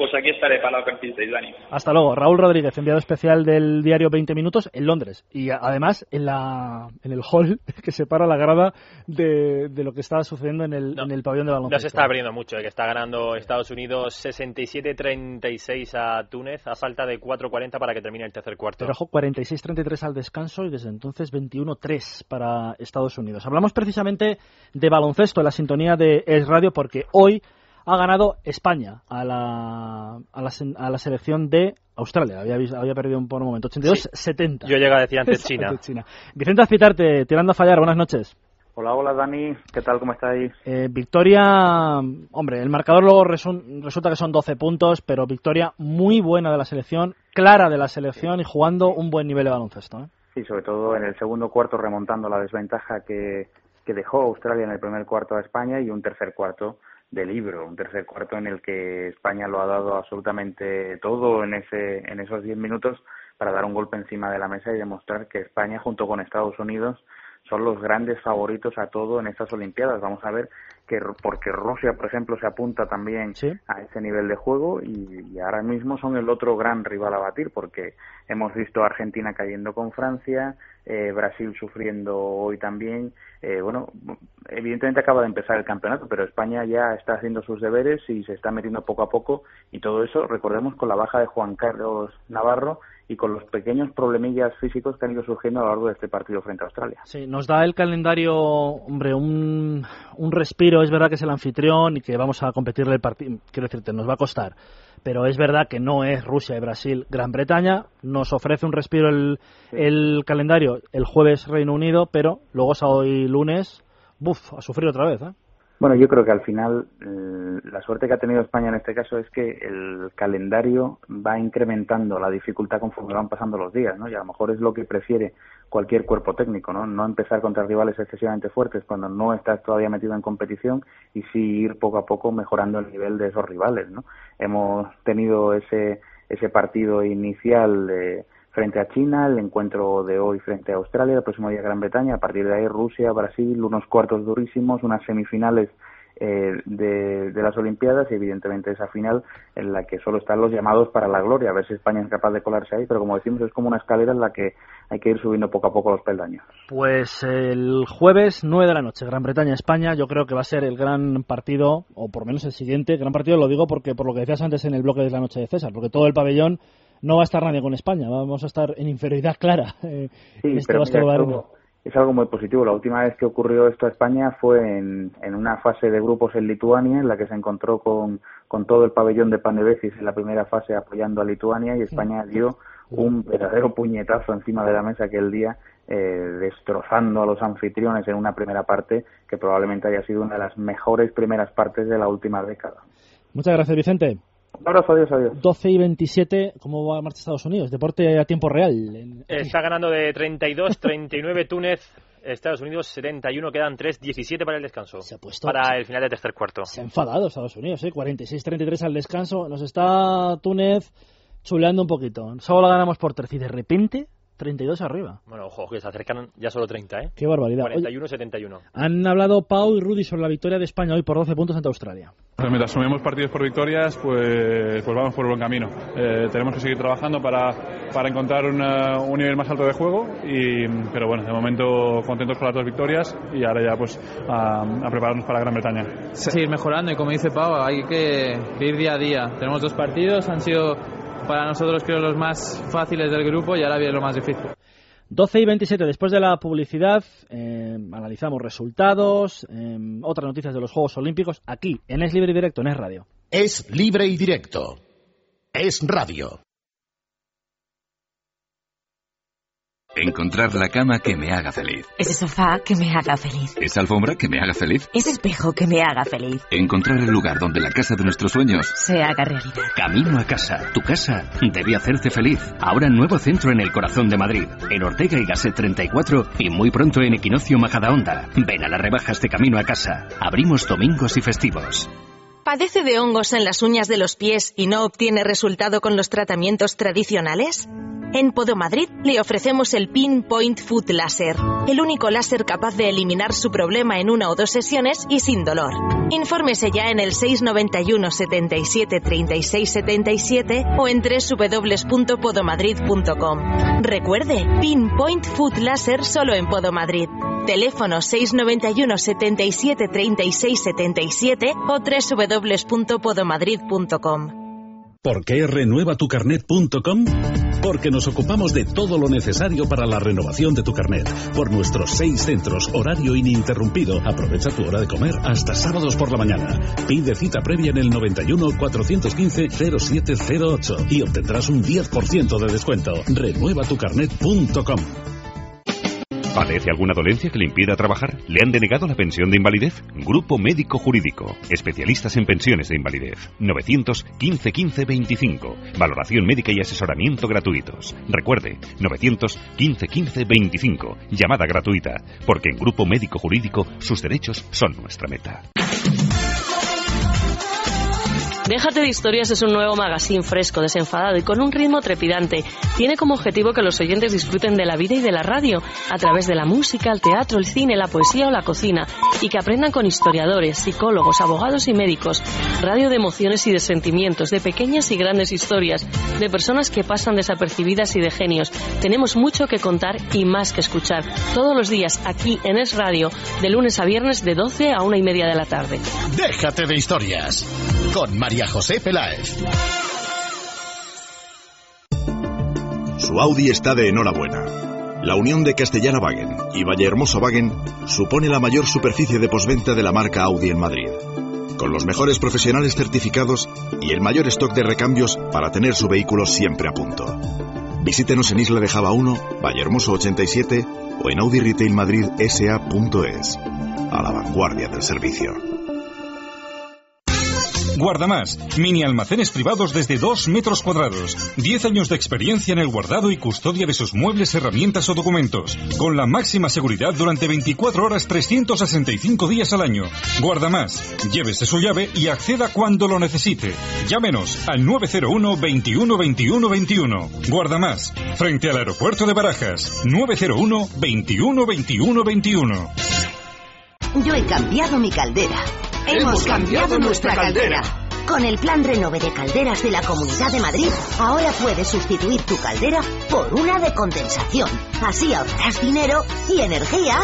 Pues aquí estaré para lo que necesitéis, Dani. Hasta luego. Raúl Rodríguez, enviado especial del diario 20 Minutos en Londres. Y además en la en el hall que separa la grada de, de lo que estaba sucediendo en el, no, en el pabellón de baloncesto. No se está abriendo mucho, eh, que está ganando Estados Unidos 67-36 a Túnez a falta de 4-40 para que termine el tercer cuarto. Pero ojo, 46-33 al descanso y desde entonces 21-3 para Estados Unidos. Hablamos precisamente de baloncesto en la sintonía de Es Radio porque hoy ha ganado España a la, a la, a la selección de Australia. Había, había perdido por un momento. 82-70. Sí. Yo llegué a decir antes China. China. Vicente Azpitarte, tirando a fallar. Buenas noches. Hola, hola Dani, ¿qué tal? ¿Cómo estáis? Eh, victoria, hombre, el marcador luego resu resulta que son 12 puntos, pero victoria muy buena de la selección, clara de la selección y jugando un buen nivel de baloncesto. ¿eh? Sí, sobre todo en el segundo cuarto remontando la desventaja que, que dejó Australia en el primer cuarto a España y un tercer cuarto de libro, un tercer cuarto en el que España lo ha dado absolutamente todo en ese en esos diez minutos para dar un golpe encima de la mesa y demostrar que España junto con Estados Unidos son los grandes favoritos a todo en estas Olimpiadas. Vamos a ver que porque Rusia, por ejemplo, se apunta también a ese nivel de juego y, ahora mismo son el otro gran rival a batir porque hemos visto a Argentina cayendo con Francia, eh, Brasil sufriendo hoy también. Eh, bueno, evidentemente acaba de empezar el campeonato, pero España ya está haciendo sus deberes y se está metiendo poco a poco y todo eso, recordemos, con la baja de Juan Carlos Navarro y con los pequeños problemillas físicos que han ido surgiendo a lo largo de este partido frente a Australia. Sí, nos da el calendario, hombre, un, un respiro. Es verdad que es el anfitrión y que vamos a competirle el partido. Quiero decirte, nos va a costar. Pero es verdad que no es Rusia y Brasil, Gran Bretaña. Nos ofrece un respiro el, el calendario el jueves Reino Unido, pero luego sábado y lunes, buf, a sufrir otra vez. ¿eh? Bueno, yo creo que al final eh, la suerte que ha tenido España en este caso es que el calendario va incrementando la dificultad conforme van pasando los días, ¿no? Y a lo mejor es lo que prefiere cualquier cuerpo técnico, ¿no? No empezar contra rivales excesivamente fuertes cuando no estás todavía metido en competición y sí ir poco a poco mejorando el nivel de esos rivales, ¿no? Hemos tenido ese ese partido inicial de frente a China, el encuentro de hoy frente a Australia, el próximo día Gran Bretaña, a partir de ahí Rusia, Brasil, unos cuartos durísimos, unas semifinales eh, de, las Olimpiadas y evidentemente esa final en la que solo están los llamados para la gloria, a ver si España es capaz de colarse ahí, pero como decimos es como una escalera en la que hay que ir subiendo poco a poco los peldaños. Pues el jueves 9 de la noche, Gran Bretaña-España, yo creo que va a ser el gran partido, o por menos el siguiente, gran partido lo digo porque por lo que decías antes en el bloque de la noche de César, porque todo el pabellón no va a estar nadie con España, vamos a estar en inferioridad clara eh, sí, este pero es algo muy positivo. La última vez que ocurrió esto a España fue en, en una fase de grupos en Lituania, en la que se encontró con, con todo el pabellón de Panevesis en la primera fase apoyando a Lituania y España dio un verdadero puñetazo encima de la mesa aquel día, eh, destrozando a los anfitriones en una primera parte que probablemente haya sido una de las mejores primeras partes de la última década. Muchas gracias, Vicente. Un abrazo, adiós, adiós. 12 y 27, ¿cómo va a marcha Estados Unidos? Deporte a tiempo real. Está ganando de 32, 39 Túnez. Estados Unidos 71, quedan 3, 17 para el descanso. Se ha puesto, para el final del tercer cuarto. Se ha enfadado Estados Unidos, ¿eh? 46-33 al descanso. Nos está Túnez chuleando un poquito. Solo la ganamos por 3 y de repente 32 arriba. Bueno, ojo, que se acercan ya solo 30, ¿eh? Qué barbaridad. 41-71. Han hablado Pau y Rudy sobre la victoria de España hoy por 12 puntos ante Australia. Pues mientras sumemos partidos por victorias, pues, pues vamos por buen camino. Eh, tenemos que seguir trabajando para, para encontrar un nivel más alto de juego, y, pero bueno, de momento contentos con las dos victorias y ahora ya pues a, prepararnos para Gran Bretaña. Seguir mejorando y como dice Pau, hay que ir día a día. Tenemos dos partidos, han sido para nosotros creo los más fáciles del grupo y ahora viene lo más difícil. 12 y 27, después de la publicidad, eh, analizamos resultados, eh, otras noticias de los Juegos Olímpicos, aquí, en Es Libre y Directo, en Es Radio. Es Libre y Directo. Es Radio. Encontrar la cama que me haga feliz. Ese sofá que me haga feliz. Esa alfombra que me haga feliz. Ese espejo que me haga feliz. Encontrar el lugar donde la casa de nuestros sueños se haga realidad. Camino a casa. Tu casa debe hacerte feliz. Ahora nuevo centro en el corazón de Madrid. En Ortega y Gasset 34 y muy pronto en Equinoccio Majadahonda. Ven a las rebajas de Camino a casa. Abrimos domingos y festivos. ¿Padece de hongos en las uñas de los pies y no obtiene resultado con los tratamientos tradicionales? En Podomadrid le ofrecemos el Pinpoint Foot Laser, el único láser capaz de eliminar su problema en una o dos sesiones y sin dolor. Infórmese ya en el 691 77 36 77 o en www.podomadrid.com. Recuerde, Pinpoint Foot Laser solo en Podomadrid. Teléfono 691 77 36 77 o www.podomadrid.com. ¿Por qué renuevatucarnet.com? Porque nos ocupamos de todo lo necesario para la renovación de tu carnet. Por nuestros seis centros, horario ininterrumpido. Aprovecha tu hora de comer hasta sábados por la mañana. Pide cita previa en el 91 415 0708 y obtendrás un 10% de descuento. Renuevatucarnet.com. ¿Padece alguna dolencia que le impida trabajar? ¿Le han denegado la pensión de invalidez? Grupo Médico Jurídico. Especialistas en pensiones de invalidez. 915 15 25. Valoración médica y asesoramiento gratuitos. Recuerde, 915 15 25. Llamada gratuita. Porque en Grupo Médico Jurídico sus derechos son nuestra meta. Déjate de historias es un nuevo magazine fresco, desenfadado y con un ritmo trepidante. Tiene como objetivo que los oyentes disfruten de la vida y de la radio a través de la música, el teatro, el cine, la poesía o la cocina y que aprendan con historiadores, psicólogos, abogados y médicos. Radio de emociones y de sentimientos, de pequeñas y grandes historias, de personas que pasan desapercibidas y de genios. Tenemos mucho que contar y más que escuchar. Todos los días aquí en Es Radio, de lunes a viernes de 12 a una y media de la tarde. Déjate de historias con María José Peláez. Su Audi está de enhorabuena. La unión de Castellana Wagen y Vallehermoso Wagen supone la mayor superficie de posventa de la marca Audi en Madrid. Con los mejores profesionales certificados y el mayor stock de recambios para tener su vehículo siempre a punto. Visítenos en Isla de Java 1, Vallehermoso 87 o en Audi Retail Madrid SA.es. A la vanguardia del servicio. Guardamás, mini almacenes privados desde 2 metros cuadrados. 10 años de experiencia en el guardado y custodia de sus muebles, herramientas o documentos. Con la máxima seguridad durante 24 horas 365 días al año. Guardamás, llévese su llave y acceda cuando lo necesite. Llámenos al 901 21 21 21. Guardamás, frente al aeropuerto de Barajas. 901 21 21 21. Yo he cambiado mi caldera. Hemos cambiado nuestra caldera. Con el plan Renove de calderas de la Comunidad de Madrid, ahora puedes sustituir tu caldera por una de condensación. Así ahorrarás dinero y energía.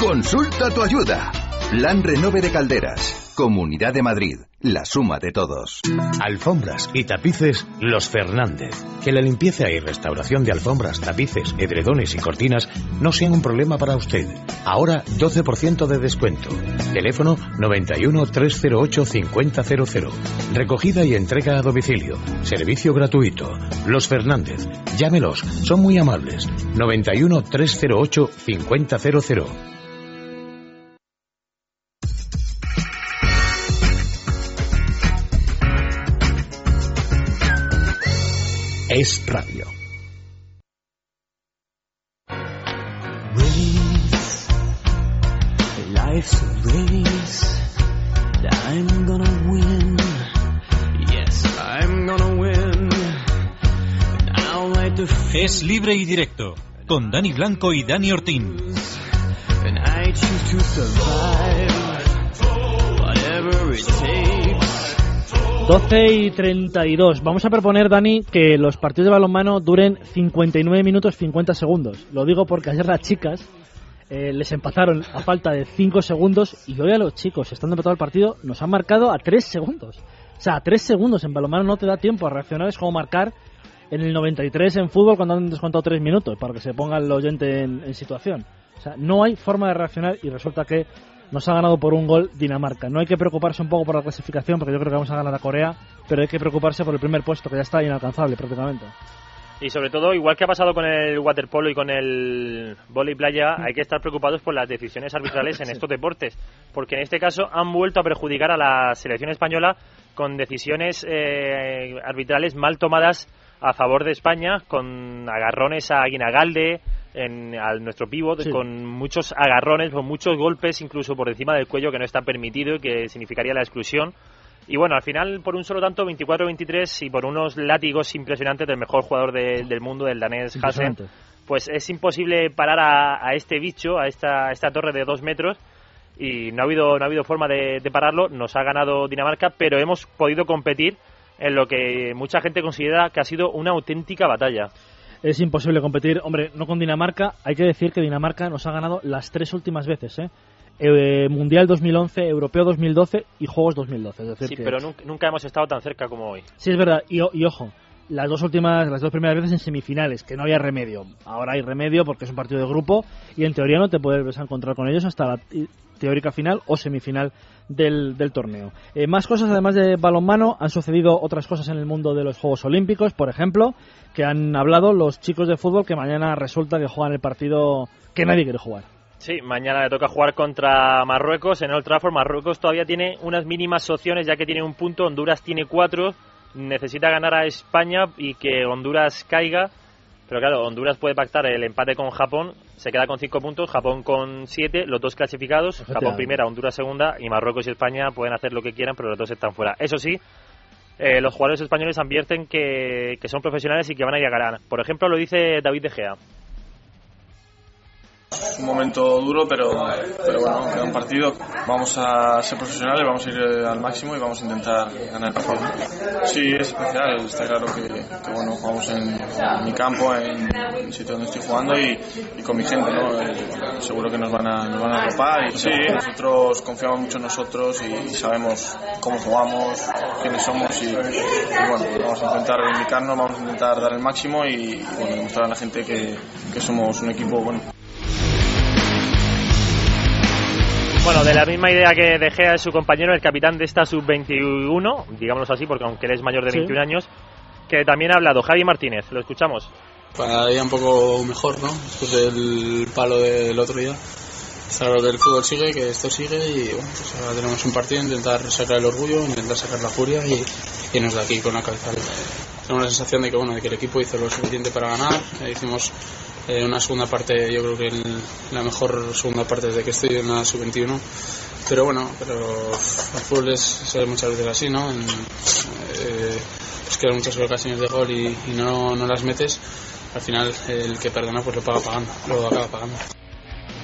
Consulta tu ayuda. Plan Renove de Calderas. Comunidad de Madrid. La suma de todos. Alfombras y tapices Los Fernández. Que la limpieza y restauración de alfombras, tapices, edredones y cortinas no sean un problema para usted. Ahora 12% de descuento. Teléfono 91 308 5000. Recogida y entrega a domicilio. Servicio gratuito. Los Fernández. Llámelos. Son muy amables. 91 308 5000. Es Radio. Life's a race. I'm gonna win. Yes, I'm gonna win. Now light the Es libre y directo, con Dani Blanco y Dani Ortín. and I choose to survive. Whatever it takes. 12 y 32. Vamos a proponer, Dani, que los partidos de balonmano duren 59 minutos 50 segundos. Lo digo porque ayer las chicas eh, les empataron a falta de 5 segundos y hoy a los chicos, estando empatado el partido, nos han marcado a 3 segundos. O sea, a 3 segundos en balonmano no te da tiempo a reaccionar. Es como marcar en el 93 en fútbol cuando han descontado 3 minutos para que se ponga el oyente en, en situación. O sea, no hay forma de reaccionar y resulta que nos ha ganado por un gol Dinamarca. No hay que preocuparse un poco por la clasificación porque yo creo que vamos a ganar a Corea, pero hay que preocuparse por el primer puesto que ya está inalcanzable prácticamente. Y sobre todo, igual que ha pasado con el waterpolo y con el vóley playa, hay que estar preocupados por las decisiones arbitrales en estos deportes, porque en este caso han vuelto a perjudicar a la selección española con decisiones eh, arbitrales mal tomadas a favor de España, con agarrones a Guinagalde, en, a nuestro pívot, Sí. con muchos agarrones, con muchos golpes, incluso por encima del cuello, que no está permitido y que significaría la exclusión. Y bueno, al final, por un solo tanto, 24-23 y por unos látigos impresionantes del mejor jugador de- del mundo, del danés Impresionante. pues es imposible parar a, a este bicho, a esta, a esta torre de dos metros. Y no ha habido, no ha habido forma de, de pararlo. Nos ha ganado Dinamarca, pero hemos podido competir en lo que mucha gente considera que ha sido una auténtica batalla. Es imposible competir, hombre, no con Dinamarca. Hay que decir que Dinamarca nos ha ganado las tres últimas veces, ¿eh? Eh, Mundial 2011, Europeo 2012 y Juegos 2012. Es decir, Sí, que- pero nunca, nunca hemos estado tan cerca como hoy. Sí, es verdad. Y ojo, las dos últimas, las dos primeras veces en semifinales, que no había remedio. Ahora hay remedio porque es un partido de grupo y en teoría no te puedes encontrar con ellos hasta la teórica final o semifinal del, del torneo. Eh, más cosas, además de balonmano, han sucedido otras cosas en el mundo de los Juegos Olímpicos, por ejemplo, que han hablado los chicos de fútbol que mañana resulta que juegan el partido que nadie quiere jugar. Sí, mañana le toca jugar contra Marruecos en Old Trafford. Marruecos todavía tiene unas mínimas opciones ya que tiene un punto, Honduras tiene cuatro. Necesita ganar a España y que Honduras caiga. Pero claro, Honduras puede pactar el empate con Japón, se queda con cinco puntos, Japón con siete, los dos clasificados, Japón primera, Honduras segunda y Marruecos y España pueden hacer lo que quieran, pero los dos están fuera. Eso sí, eh, los jugadores españoles advierten que, que son profesionales y que van a llegar a ganar. Por ejemplo, lo dice David De Gea. Un momento duro, pero, pero bueno, queda un partido. Vamos a ser profesionales, vamos a ir eh, al máximo y vamos a intentar ganar el partido. Sí, es especial, está claro que, bueno, jugamos en, mi campo, en el sitio donde estoy jugando y, con mi gente, ¿no? Eh, seguro que nos van a, nos van a arropar. Y, sí, nosotros confiamos mucho en nosotros y, sabemos cómo jugamos, quiénes somos y, y, bueno, vamos a intentar reivindicarnos, vamos a intentar dar el máximo y, y bueno, demostrar a la gente que, que somos un equipo bueno. Bueno, de la misma idea que De Gea es su compañero, el capitán de esta sub-21, digámoslo así, porque aunque él es mayor de Sí. 21 años, que también ha hablado Javi Martínez, lo escuchamos. Cada día un poco mejor, ¿no? Después del palo del otro día. Está claro que el fútbol sigue, que esto sigue y bueno, pues ahora tenemos un partido, intentar sacar el orgullo, intentar sacar la furia y irnos de aquí con la cabeza. Tengo la sensación de que bueno, de que el equipo hizo lo suficiente para ganar. Hicimos eh, una segunda parte, yo creo que el- la mejor segunda parte desde que estoy en la sub-21. Pero bueno, pero el fútbol es, ser muchas veces así, ¿no? En- eh, pues muchas ocasiones de gol y, y no, no las metes. Al final el que perdona pues lo paga pagando, lo acaba pagando.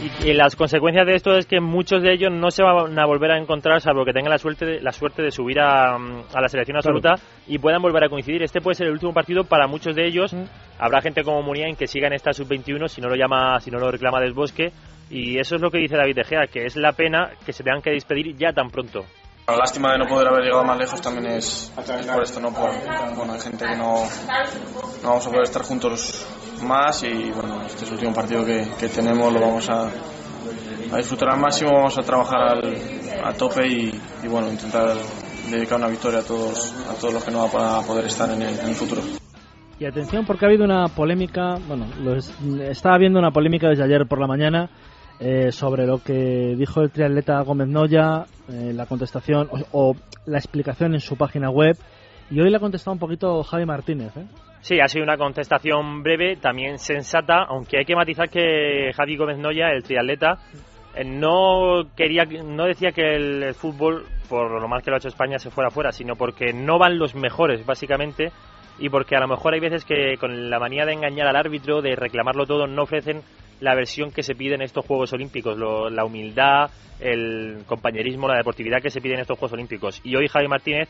Y, y las consecuencias de esto es que muchos de ellos no se van a volver a encontrar, salvo que tengan la suerte de, la suerte de subir a, mm, a la selección absoluta y puedan volver a coincidir. Este puede ser el último partido para muchos de ellos. Habrá gente como Muniain que siga en esta sub-21 si no lo llama, si no lo reclama del bosque. Y eso es lo que dice David De Gea, que es la pena que se tengan que despedir ya tan pronto. La lástima de no poder haber llegado más lejos también es, por esto, ¿no? Por, bueno, hay gente que no, vamos a poder estar juntos más y bueno, este es el último partido que, tenemos, lo vamos a, disfrutar al máximo, vamos a trabajar al, a tope y, y bueno, intentar dedicar una victoria a todos, a todos los que no van a poder estar en el, en el futuro. Y atención porque ha habido una polémica, bueno, lo es- estaba habiendo una polémica desde ayer por la mañana eh, sobre lo que dijo el triatleta Gómez Noya, eh, la contestación o, la explicación en su página web. Y hoy le ha contestado un poquito Javi Martínez. ¿eh? Sí, ha sido una contestación breve, también sensata, aunque hay que matizar que Javi Gómez Noya, el triatleta, eh, no quería, no decía que el, el fútbol, por lo mal que lo ha hecho España, se fuera fuera, sino porque no van los mejores, básicamente, y porque a lo mejor hay veces que con la manía de engañar al árbitro, de reclamarlo todo, no ofrecen la versión que se pide en estos Juegos Olímpicos, lo- la humildad, el compañerismo, la deportividad que se pide en estos Juegos Olímpicos. Y hoy Javi Martínez,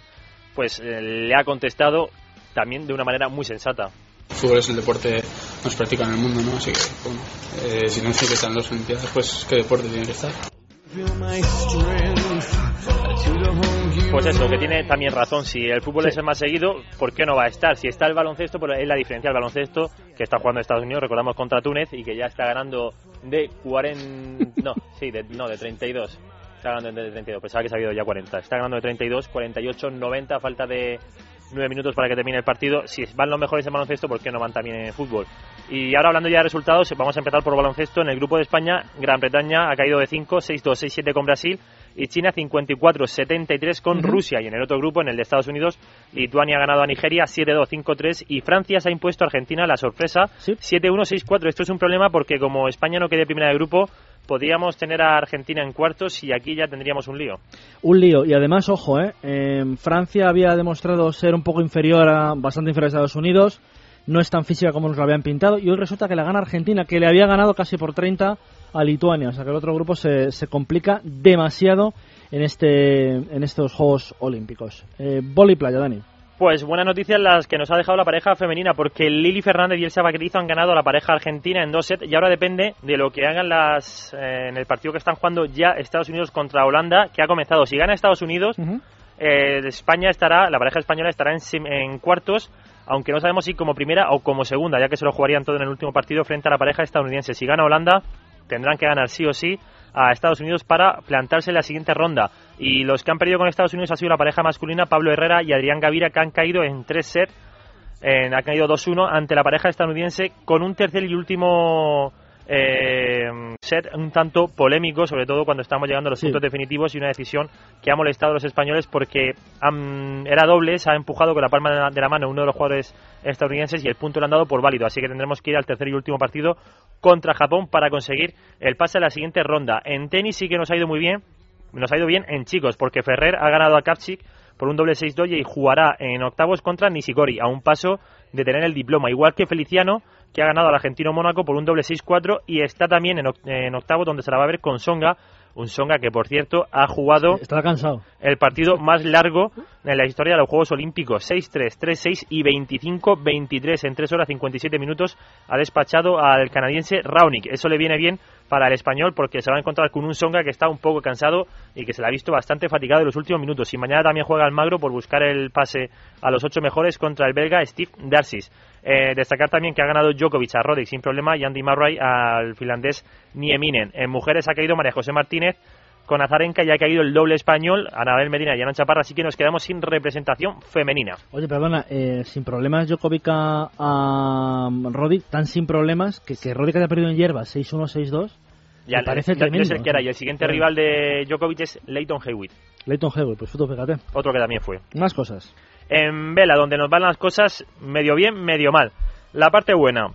pues eh, le ha contestado también de una manera muy sensata. El fútbol es el deporte más practicado en el mundo, ¿no? Así que, bueno, eh, si no se que están las Olimpiadas, pues ¿qué deporte tiene que estar? Pues eso, que tiene también razón. Si el fútbol es el más seguido, ¿por qué no va a estar? Si está el baloncesto, pues es la diferencia del baloncesto que está jugando Estados Unidos, recordamos contra Túnez, y que ya está ganando de 40. No, sí, de, no, de 32. Está ganando de 32, pensaba que se había ido ya 40. Está ganando de 32, 48, 90, a falta de 9 minutos para que termine el partido. Si van los mejores en baloncesto, ¿por qué no van también en fútbol? Y ahora hablando ya de resultados, vamos a empezar por baloncesto. En el grupo de España, Gran Bretaña ha caído de 5, 6-2, 6-7 con Brasil y China 54-73 con Ujú. Rusia. Y en el otro grupo, en el de Estados Unidos, Lituania ha ganado a Nigeria 7-2, 5-3 y Francia se ha impuesto a Argentina la sorpresa 7-1, 6-4. Esto es un problema porque como España no quede primera de grupo, podríamos tener a Argentina en cuartos y aquí ya tendríamos un lío. Un lío. Y además, ojo, ¿eh? En Francia había demostrado ser un poco inferior a, bastante inferior a Estados Unidos. No es tan física como nos lo habían pintado. Y hoy resulta que la gana Argentina, que le había ganado casi por 30 a Lituania. O sea que el otro grupo se, se complica demasiado en, este, en estos Juegos Olímpicos. Eh, Boli Playa, Dani. Pues buenas noticias las que nos ha dejado la pareja femenina, porque Lili Fernández y Elsa Vaquerizo han ganado a la pareja argentina en dos sets y ahora depende de lo que hagan las eh, en el partido que están jugando ya Estados Unidos contra Holanda, que ha comenzado. Si gana Estados Unidos, eh, España estará, la pareja española estará en, en cuartos, aunque no sabemos si como primera o como segunda, ya que se lo jugarían todo en el último partido frente a la pareja estadounidense. Si gana Holanda, tendrán que ganar sí o sí a Estados Unidos para plantarse en la siguiente ronda. Y los que han perdido con Estados Unidos ha sido la pareja masculina Pablo Herrera y Adrián Gavira, que han caído en tres sets, han caído 2-1 ante la pareja estadounidense con un tercer y último eh, set un tanto polémico, sobre todo cuando estamos llegando a los puntos definitivos y una decisión que ha molestado a los españoles porque han- era doble, se ha empujado con la palma de la, de la mano uno de los jugadores estadounidenses y el punto lo han dado por válido, así que tendremos que ir al tercer y último partido contra Japón para conseguir el pase a la siguiente ronda. En tenis sí que nos ha ido muy bien, nos ha ido bien en chicos, porque Ferrer ha ganado a Kapchik por un doble 6-2 y jugará en octavos contra Nishikori, a un paso de tener el diploma, igual que Feliciano, que ha ganado al argentino Mónaco por un doble 6-4 y está también en, oc- en octavos donde se la va a ver con Songa, un Songa que por cierto ha jugado cansado. el partido más largo en la historia de los Juegos Olímpicos. 6-3, 3-6 y 25-23 en 3 horas 57 minutos ha despachado al canadiense Raonic. Eso le viene bien para el español porque se va a encontrar con un Songa que está un poco cansado y que se le ha visto bastante fatigado en los últimos minutos. Y mañana también juega Almagro por buscar el pase a los ocho mejores contra el belga Steve Darcis. Eh, destacar también que ha ganado Djokovic a Roddick sin problema y Andy Murray al finlandés Nieminen. En mujeres ha caído María José Martínez con Azarenka y ha caído el doble español, Anabel Medina y Ana Chaparra, así que nos quedamos sin representación femenina. Oye, perdona, eh, sin problemas Djokovic a, a tan sin problemas que, que Roddick haya perdido en hierba 6-1, 6-2. Ya, me parece tremendo. es el que era, y el siguiente rival de Djokovic es Leighton Hewitt, Leighton Hewitt, pues fíjate. otro que también fue. Más cosas. En vela, donde nos van las cosas medio bien, medio mal. La parte buena.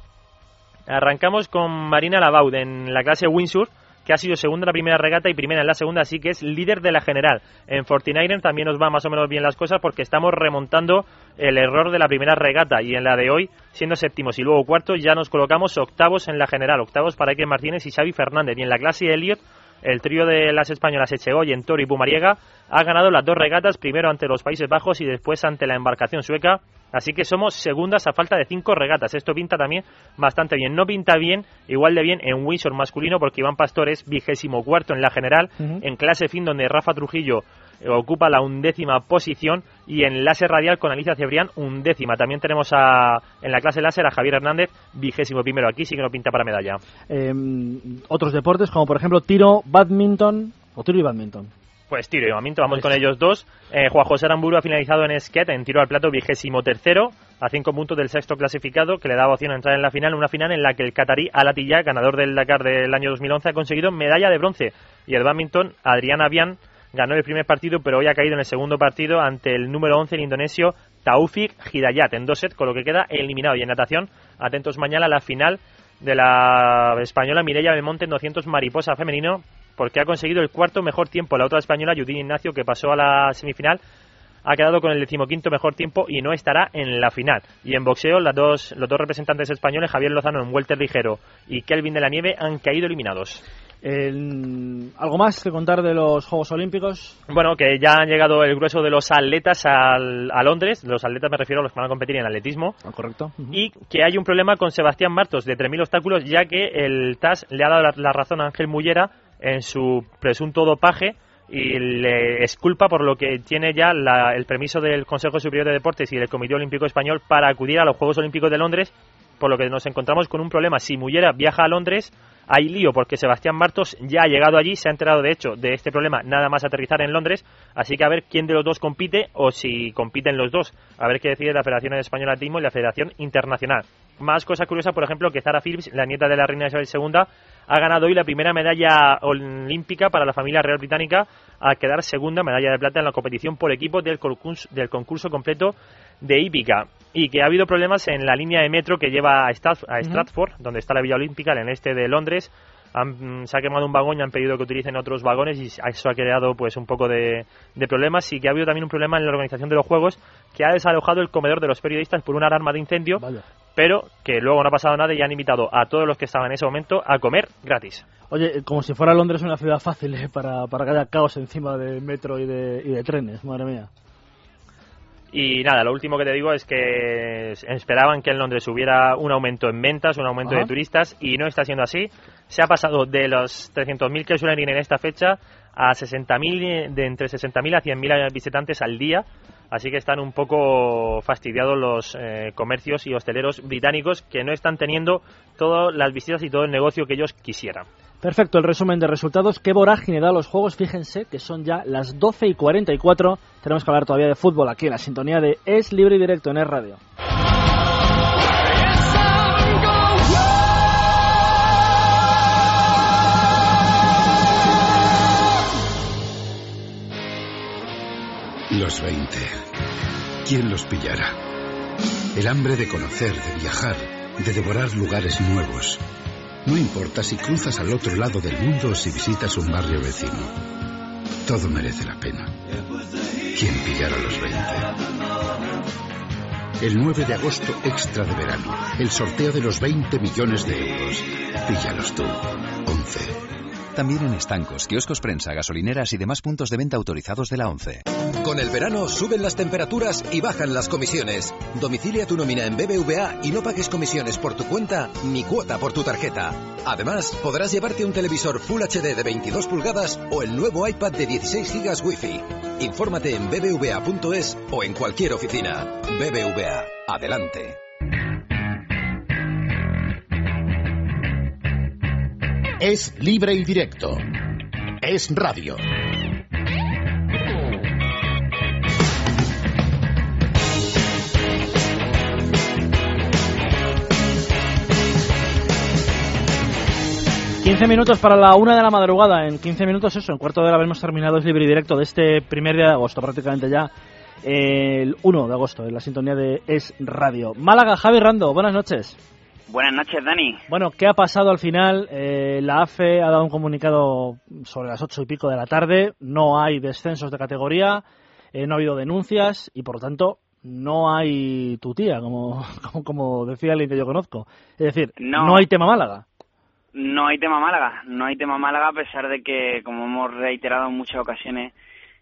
Arrancamos con Marina Labaud en la clase Windsor, que ha sido segunda en la primera regata y primera en la segunda, así que es líder de la general. En 49 también nos va más o menos bien las cosas porque estamos remontando el error de la primera regata y en la de hoy, siendo séptimos y luego cuartos, ya nos colocamos octavos en la general. Octavos para Ike Martínez y Xavi Fernández. Y en la clase Elliot, el trío de las españolas Echegoyen, Toro y Pumariega ha ganado las dos regatas, primero ante los Países Bajos y después ante la embarcación sueca. Así que somos segundas a falta de cinco regatas. Esto pinta también bastante bien. No pinta bien, igual de bien en Windsor masculino, porque Iván Pastor es vigésimo cuarto en la general. En clase fin, donde Rafa Trujillo ocupa la undécima posición. Y en láser radial con Alicia Cebrián, undécima. También tenemos a, en la clase láser a Javier Hernández, vigésimo primero. Aquí sí que no pinta para medalla. Eh, otros deportes, como por ejemplo tiro, badminton o tiro y badminton. Pues tiro y llamamiento, vamos con ellos dos. Eh, Juan José Aramburu ha finalizado en skate, en tiro al plato vigésimo tercero, a cinco puntos del sexto clasificado, que le daba opción a entrar en la final, una final en la que el catarí Alatilla, ganador del Dakar del año 2011, ha conseguido medalla de bronce. Y el badminton, Adrián Avian, ganó el primer partido, pero hoy ha caído en el segundo partido ante el número 11, el indonesio Taufik Hidayat, en dos sets, con lo que queda eliminado. Y en natación, atentos mañana a la final de la española Mireia Belmonte en 200 mariposa femenino, porque ha conseguido el cuarto mejor tiempo. La otra española, Judith Ignacio, que pasó a la semifinal, ha quedado con el decimoquinto mejor tiempo y no estará en la final. Y en boxeo, las dos, los dos representantes españoles, Javier Lozano en welter ligero y Kelvin de la Nieve, han caído eliminados. ¿Algo más que contar de los Juegos Olímpicos? Bueno, que ya han llegado el grueso de los atletas al- a Londres. Los atletas me refiero a los que van a competir en atletismo. correcto. Y que hay un problema con Sebastián Martos de 3.000 obstáculos, ya que el TAS le ha dado la, la razón a Ángel Mullera en su presunto dopaje y le esculpa por lo que tiene ya la- el permiso del Consejo Superior de Deportes y del Comité Olímpico Español para acudir a los Juegos Olímpicos de Londres, por lo que nos encontramos con un problema. Si Mullera viaja a Londres, hay lío porque Sebastián Martos ya ha llegado allí, se ha enterado de hecho de este problema nada más aterrizar en Londres, así que a ver quién de los dos compite o si compiten los dos, a ver qué decide la Federación Española de Atletismo y la Federación Internacional. Más cosa curiosa, por ejemplo, que Zara Phillips, la nieta de la reina Isabel II, ha ganado hoy la primera medalla olímpica para la familia real británica a quedar segunda medalla de plata en la competición por equipo del concurso, del concurso completo de hípica y que ha habido problemas en la línea de metro que lleva a, Strat- a Ujú. Stratford, donde está la Villa Olímpica, en el este de Londres. Han- mm, se ha quemado un vagón y han pedido que utilicen otros vagones y eso ha creado pues un poco de, de problemas y que ha habido también un problema en la organización de los juegos que ha desalojado el comedor de los periodistas por una alarma de incendio pero que luego no ha pasado nada y han invitado a todos los que estaban en ese momento a comer gratis. Oye, como si fuera Londres una ciudad fácil eh, para, para que haya caos encima de metro y de, y de trenes, madre mía. Y nada, lo último que te digo es que esperaban que en Londres hubiera un aumento en ventas, un aumento Ajá. de turistas y no está siendo así. Se ha pasado de los 300.000 que suelen ir en esta fecha a 60.000, de entre 60.000 a 100.000 visitantes al día. Así que están un poco fastidiados los eh, comercios y hosteleros británicos que no están teniendo todas las visitas y todo el negocio que ellos quisieran. Perfecto, el resumen de resultados. Qué vorágine da los juegos. Fíjense que son ya las 12 y 44. Tenemos que hablar todavía de fútbol aquí en la sintonía de Es Libre y Directo en Es Radio. Los 20. ¿Quién los pillara? El hambre de conocer, de viajar, de devorar lugares nuevos. No importa si cruzas al otro lado del mundo o si visitas un barrio vecino. Todo merece la pena. ¿Quién pillara los 20? El 9 de agosto, extra de verano. El sorteo de los 20 millones de euros. Píllalos tú. 11. También en estancos, kioscos prensa, gasolineras y demás puntos de venta autorizados de la ONCE. Con el verano suben las temperaturas y bajan las comisiones. Domicilia tu nómina en BBVA y no pagues comisiones por tu cuenta ni cuota por tu tarjeta. Además, podrás llevarte un televisor Full HD de 22 pulgadas o el nuevo iPad de 16 GB Wi-Fi. Infórmate en bbva.es o en cualquier oficina. BBVA. Adelante. Es libre y directo. Es radio. Quince minutos para la una de la madrugada. En 15 minutos, eso, en cuarto de hora hemos terminado Es libre y directo de este primer día de agosto, prácticamente ya el 1 de agosto, en la sintonía de Es Radio. Málaga, Javi Rando, buenas noches. Buenas noches, Dani. Bueno, ¿qué ha pasado al final? Eh, la AFE ha dado un comunicado sobre las ocho y pico de la tarde. No hay descensos de categoría, eh, no ha habido denuncias y, por lo tanto, no hay tutía, como, como, como decía alguien que yo conozco. Es decir, No. no hay tema Málaga. No hay tema Málaga, no hay tema Málaga a pesar de que, como hemos reiterado en muchas ocasiones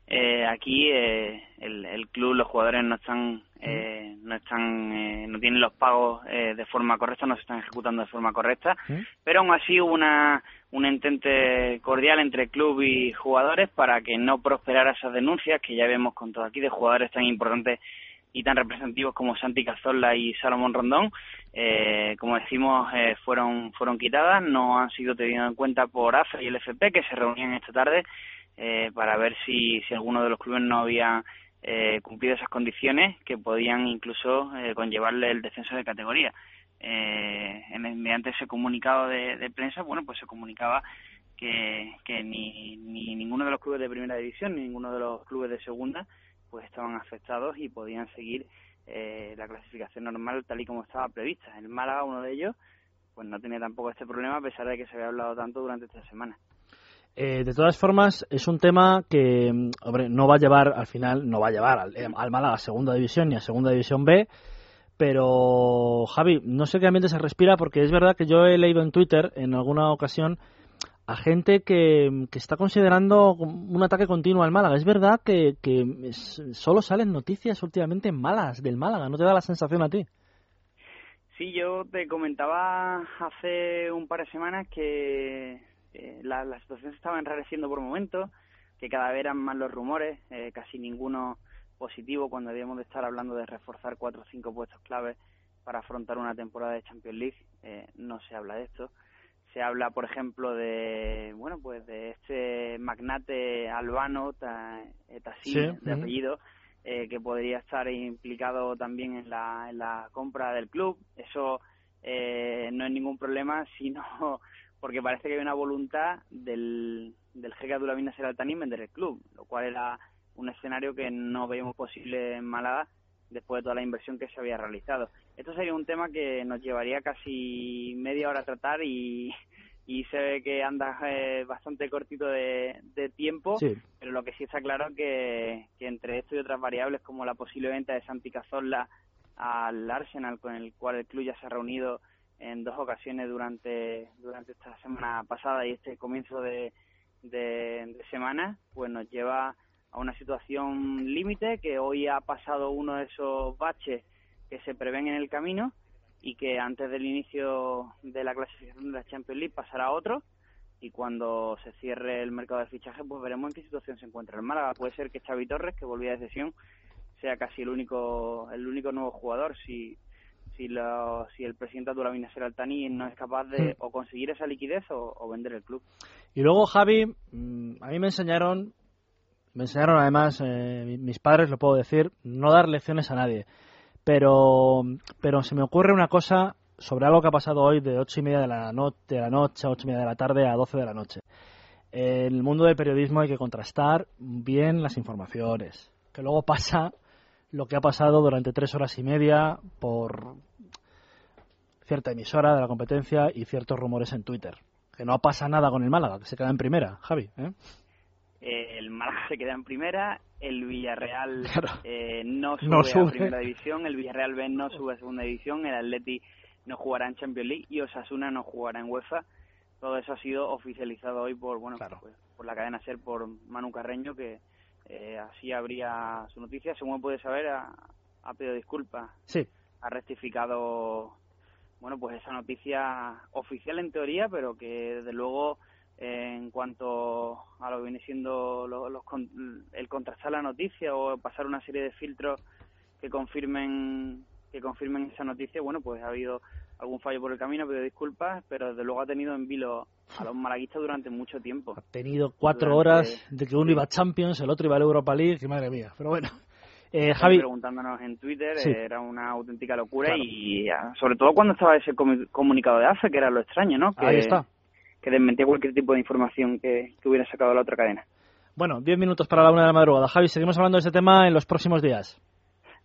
eh, aquí, eh, el, el club, los jugadores no están, eh, no están, eh, no tienen los pagos eh, de forma correcta, no se están ejecutando de forma correcta, pero aún así hubo una, un entente cordial entre club y jugadores para que no prosperara esas denuncias que ya vemos con todo aquí de jugadores tan importantes y tan representativos como Santi Cazorla y Salomón Rondón, eh, como decimos, eh, fueron fueron quitadas, no han sido tenidas en cuenta por AFE y el FP que se reunían esta tarde eh, para ver si, si alguno de los clubes no había eh, cumplido esas condiciones que podían incluso eh, conllevarle el descenso de categoría. Eh, en mediante ese comunicado de, de prensa, bueno, pues se comunicaba que, que ni, ni ninguno de los clubes de primera división ni ninguno de los clubes de segunda pues estaban afectados y podían seguir eh, la clasificación normal tal y como estaba prevista. El Málaga, uno de ellos, pues no tenía tampoco este problema a pesar de que se había hablado tanto durante esta semana. Eh, de todas formas, es un tema que, mm, no va a llevar al final, no va a llevar al, eh, al Málaga a segunda división ni a segunda división B, pero Javi, no sé qué ambiente se respira porque es verdad que yo he leído en Twitter en alguna ocasión a gente que, que está considerando un ataque continuo al Málaga. Es verdad que, solo salen noticias últimamente malas del Málaga, ¿no te da la sensación a ti? Sí, yo te comentaba hace un par de semanas que eh, la, la situación se estaba enrareciendo por momentos, que cada vez eran más los rumores, eh, casi ninguno positivo cuando debíamos de estar hablando de reforzar cuatro o cinco puestos claves para afrontar una temporada de Champions League. Eh, no se habla de esto. Se habla, por ejemplo, de bueno, pues de este magnate albano, Ta- eh, Tassin, Sí, de ujú. apellido, eh, que podría estar implicado también en la, en la compra del club. Eso eh, no es ningún problema, sino porque parece que hay una voluntad del, del jeque Abdullah Nasser Al Thani en vender el club, lo cual era un escenario que no veíamos posible en Málaga después de toda la inversión que se había realizado. Esto sería un tema que nos llevaría casi media hora a tratar y, y se ve que anda eh, bastante cortito de, de tiempo, Sí. pero lo que sí está claro que, que entre esto y otras variables como la posible venta de Santi Cazorla al Arsenal con el cual el club ya se ha reunido en dos ocasiones durante durante esta semana pasada y este comienzo de, de, semana pues nos lleva a una situación límite que hoy ha pasado uno de esos baches que se prevén en el camino y que antes del inicio de la clasificación de la Champions League pasará otro. Y cuando se cierre el mercado de fichaje pues veremos en qué situación se encuentra el Málaga. Puede ser que Xavi Torres que volvía de sesión sea casi el único el único nuevo jugador. Si si lo, si el presidente Abdullah Nasser Al Thani no es capaz de Hmm. o conseguir esa liquidez o, o vender el club Y luego, Javi, mm, a mí me enseñaron, me enseñaron además, eh, mi- mis padres, lo puedo decir, no dar lecciones a nadie. Pero, pero se me ocurre una cosa sobre algo que ha pasado hoy de ocho y media de la, no- de la noche a ocho y media de la tarde a 12 de la noche. En el mundo del periodismo hay que contrastar bien las informaciones. Que luego pasa lo que ha pasado durante tres horas y media por cierta emisora de la competencia y ciertos rumores en Twitter. Que no pasa nada con el Málaga, que se queda en primera, Javi. ¿eh? eh, el Málaga se queda en primera, el Villarreal eh, no, sube No sube. a primera división, el Villarreal B no sube a segunda división, el Atleti no jugará en Champions League y Osasuna no jugará en UEFA. Todo eso ha sido oficializado hoy por bueno pues, por la cadena Ser por Manu Carreño que eh, así habría su noticia. Según puede saber, ha, ha pedido disculpas, Sí. ha rectificado bueno pues esa noticia oficial en teoría, pero que desde luego en cuanto a lo que viene siendo lo- los con- el contrastar la noticia o pasar una serie de filtros que confirmen que confirmen esa noticia, bueno, pues ha habido algún fallo por el camino, pido disculpas, pero desde luego ha tenido en vilo a los malaguistas durante mucho tiempo. tenido cuatro Durante- horas de que uno iba a Champions, el otro iba a la Europa League, que madre mía. Pero bueno, eh, Javi, preguntándonos en Twitter, Sí. era una auténtica locura Claro. y ah, sobre todo cuando estaba ese comu- comunicado de AFE, que era lo extraño, ¿no? Que, Ahí está. Que desmentía cualquier tipo de información que, que hubiera sacado la otra cadena. bueno, diez minutos para la una de la madrugada. Javi, seguimos hablando de este tema en los próximos días.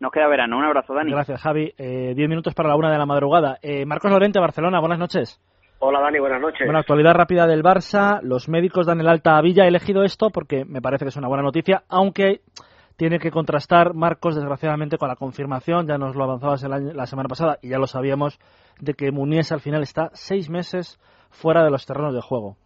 Nos queda verano. Un abrazo, Dani. Gracias, Javi. Eh, diez minutos para la una de la madrugada. Eh, Marcos Lorente, Barcelona, buenas noches. Hola Dani, buenas noches. Bueno, actualidad rápida del Barça. Los médicos dan el alta a Villa. He elegido esto porque me parece que es una buena noticia, aunque tiene que contrastar Marcos, desgraciadamente, con la confirmación, ya nos lo avanzabas el año- la semana pasada y ya lo sabíamos, de que Munies al final está seis meses fuera de los terrenos de juego.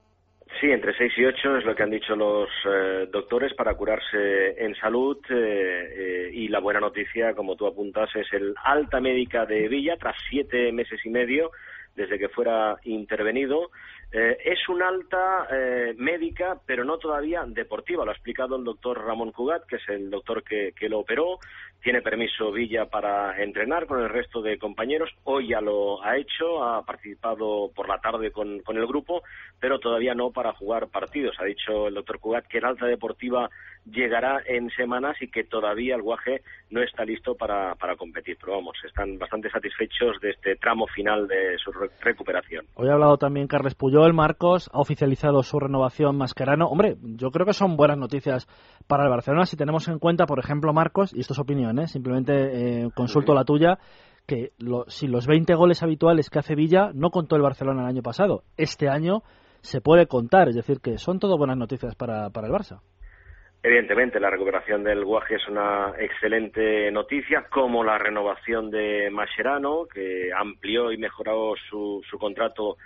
Sí, entre 6 y 8 es lo que han dicho los eh, doctores para curarse en salud eh, eh, y la buena noticia, como tú apuntas, es el alta médica de Villa tras siete meses y medio desde que fuera intervenido. Eh, es un alta eh, médica, pero no todavía deportiva. Lo ha explicado el doctor Ramón Cugat, que es el doctor que, lo operó. Tiene permiso Villa para entrenar con el resto de compañeros. Hoy ya lo ha hecho, ha participado por la tarde con, el grupo, pero todavía no para jugar partidos. Ha dicho el doctor Cugat que el alta deportiva llegará en semanas y que todavía el guaje no está listo para, para competir. Pero vamos, están bastante satisfechos de este tramo final de su re- recuperación. Hoy ha hablado también Carles Puyol, Marcos, ha oficializado su renovación Mascherano. Hombre, yo creo que son buenas noticias para el Barcelona si tenemos en cuenta, por ejemplo, Marcos, y esto es opinión, ¿eh? simplemente eh, consulto la tuya, que lo- si los 20 goles habituales que hace Villa no contó el Barcelona el año pasado, este año se puede contar, es decir, que son todo buenas noticias para, para el Barça. Evidentemente, la recuperación del Guaje es una excelente noticia, como la renovación de Mascherano, que amplió y mejoró su, su contrato,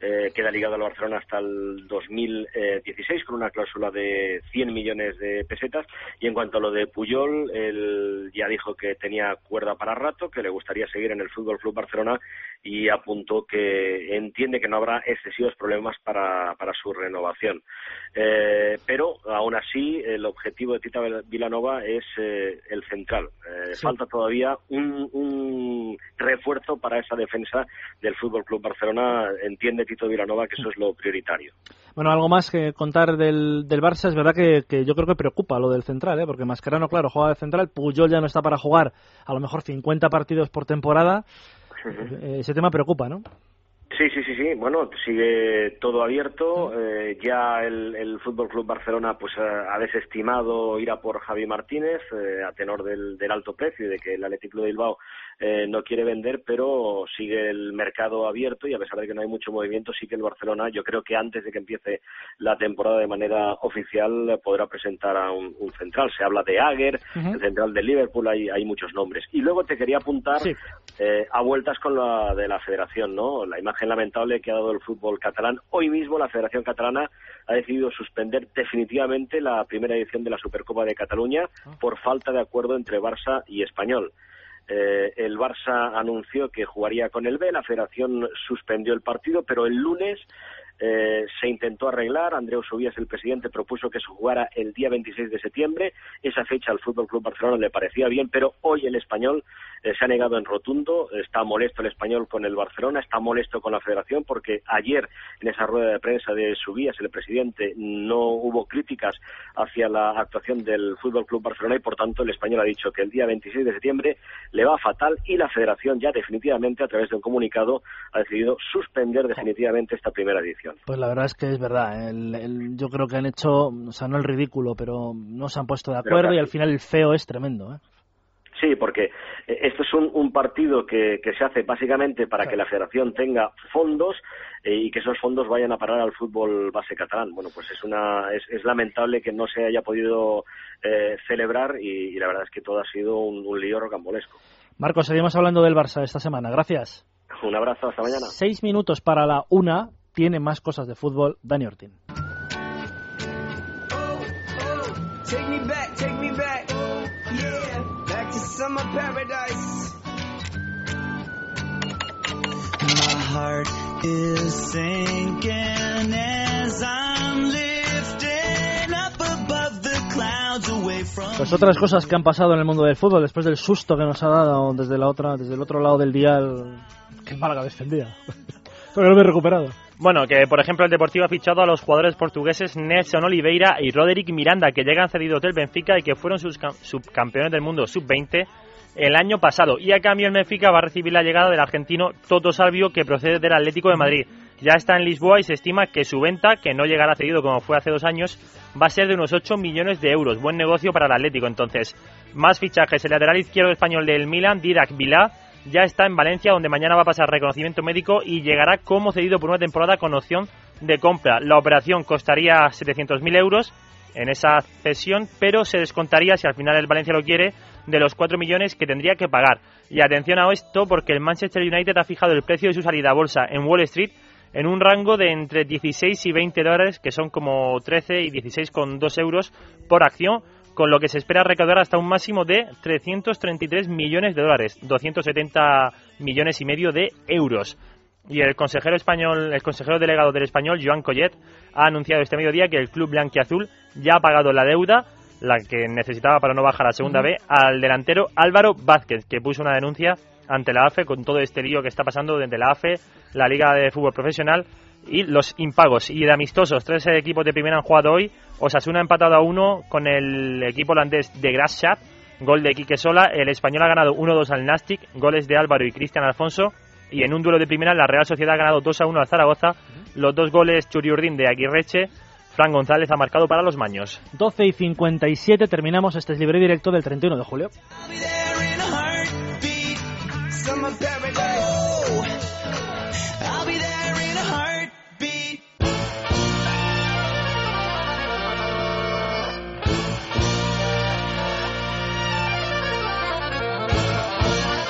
eh, queda ligado al Barcelona hasta el 2016, con una cláusula de 100 millones de pesetas. Y en cuanto a lo de Puyol, él ya dijo que tenía cuerda para rato, que le gustaría seguir en el Fútbol Club Barcelona y apuntó que entiende que no habrá excesivos problemas para, para su renovación. Eh, pero aún así, el objetivo de Tita Vilanova es eh, el central. Eh, Falta todavía un, un refuerzo para esa defensa del Fútbol Club Barcelona. Entiende Tito Vilanova que eso es lo prioritario. Bueno, algo más que contar del, del Barça. Es verdad que, que yo creo que preocupa lo del central, ¿eh? porque Mascherano, claro, juega de central. Puyol ya no está para jugar a lo mejor 50 partidos por temporada. Ese tema preocupa, ¿no? Sí, sí, sí, sí. Bueno, sigue todo abierto. Eh, ya el, el Fútbol Club Barcelona pues ha, desestimado ir a por Javi Martínez eh, a tenor del, del alto precio y de que el Athletic Club de Bilbao eh, no quiere vender, pero sigue el mercado abierto y a pesar de que no hay mucho movimiento, sí que el Barcelona, yo creo que antes de que empiece la temporada de manera oficial, podrá presentar a un, un central. Se habla de Ager, el central del Liverpool, hay, hay muchos nombres. Y luego te quería apuntar eh, a vueltas con la de la federación, ¿no? La imagen lamentable que ha dado el fútbol catalán. Hoy mismo la Federación Catalana ha decidido suspender definitivamente la primera edición de la Supercopa de Cataluña por falta de acuerdo entre Barça y Español. Eh, el Barça anunció que jugaría con el B, la Federación suspendió el partido, pero el lunes eh, se intentó arreglar. Andreu Subías, el presidente, propuso que se jugara el día 26 de septiembre. Esa fecha al Fútbol Club Barcelona le parecía bien, pero hoy el español eh, se ha negado en rotundo. Está molesto el español con el Barcelona, está molesto con la Federación porque ayer en esa rueda de prensa de Subías, el presidente, no hubo críticas hacia la actuación del Fútbol Club Barcelona y por tanto el español ha dicho que el día 26 de septiembre le va fatal y la Federación ya definitivamente a través de un comunicado ha decidido suspender definitivamente esta primera edición. Pues la verdad es que es verdad. El- el- yo creo que han hecho, o sea, no el ridículo, pero no se han puesto de acuerdo y al final el feo es tremendo. ¿eh? Sí, porque eh, esto es un, un partido que, que, se hace básicamente para que la federación tenga fondos eh, y que esos fondos vayan a parar al fútbol base catalán. Bueno, pues es, una, es, es lamentable que no se haya podido eh, celebrar y, y, la verdad es que todo ha sido un, un lío rocambolesco. Marcos, seguimos hablando del Barça esta semana. Gracias. Un abrazo, hasta mañana. Seis minutos para la una. Tiene más cosas de fútbol. Dani Ortín. Pues otras cosas que han pasado en el mundo del fútbol después del susto que nos ha dado desde la otra, desde el otro lado del dial, que Málaga defendía. Pero no me he recuperado. Bueno, que por ejemplo el Deportivo ha fichado a los jugadores portugueses Nelson Oliveira y Roderick Miranda, que llegan cedidos del Benfica y que fueron sus subcampeones del mundo sub-20 el año pasado. Y a cambio el Benfica va a recibir la llegada del argentino Toto Salvio, que procede del Atlético de Madrid. Ya está en Lisboa y se estima que su venta, que no llegará cedido como fue hace dos años, va a ser de unos 8 millones de euros. Buen negocio para el Atlético. Entonces, más fichajes. El lateral izquierdo español del Milan, Didac Vilá, ya está en Valencia, donde mañana va a pasar reconocimiento médico y llegará como cedido por una temporada con opción de compra. La operación costaría 700.000 euros en esa cesión, pero se descontaría, si al final el Valencia lo quiere, de los 4 millones que tendría que pagar. Y atención a esto, porque el Manchester United ha fijado el precio de su salida a bolsa en Wall Street en un rango de entre 16 y 20 dólares, que son como 13 y 16,2 euros por acción, con lo que se espera recaudar hasta un máximo de 333 millones de dólares, 270 millones y medio de euros. Y el consejero español, el consejero delegado del español, Joan Collet, ha anunciado este mediodía que el club blanquiazul ya ha pagado la deuda, la que necesitaba para no bajar a segunda B, al delantero Álvaro Vázquez, que puso una denuncia ante la AFE con todo este lío que está pasando desde la AFE, la Liga de Fútbol Profesional y los impagos. Y de amistosos, tres equipos de primera han jugado hoy. Osasuna ha empatado a uno con el equipo holandés de Grasschat, gol de Quique Sola. El español ha ganado 1-2 al Nastic, goles de Álvaro y Cristian Alfonso. Y en un duelo de primera, la Real Sociedad ha ganado 2-1 al Zaragoza. Los dos goles Churiurdín de Aguirreche. Fran González ha marcado para los Maños. 12 y 57 terminamos este libre directo del 31 de julio.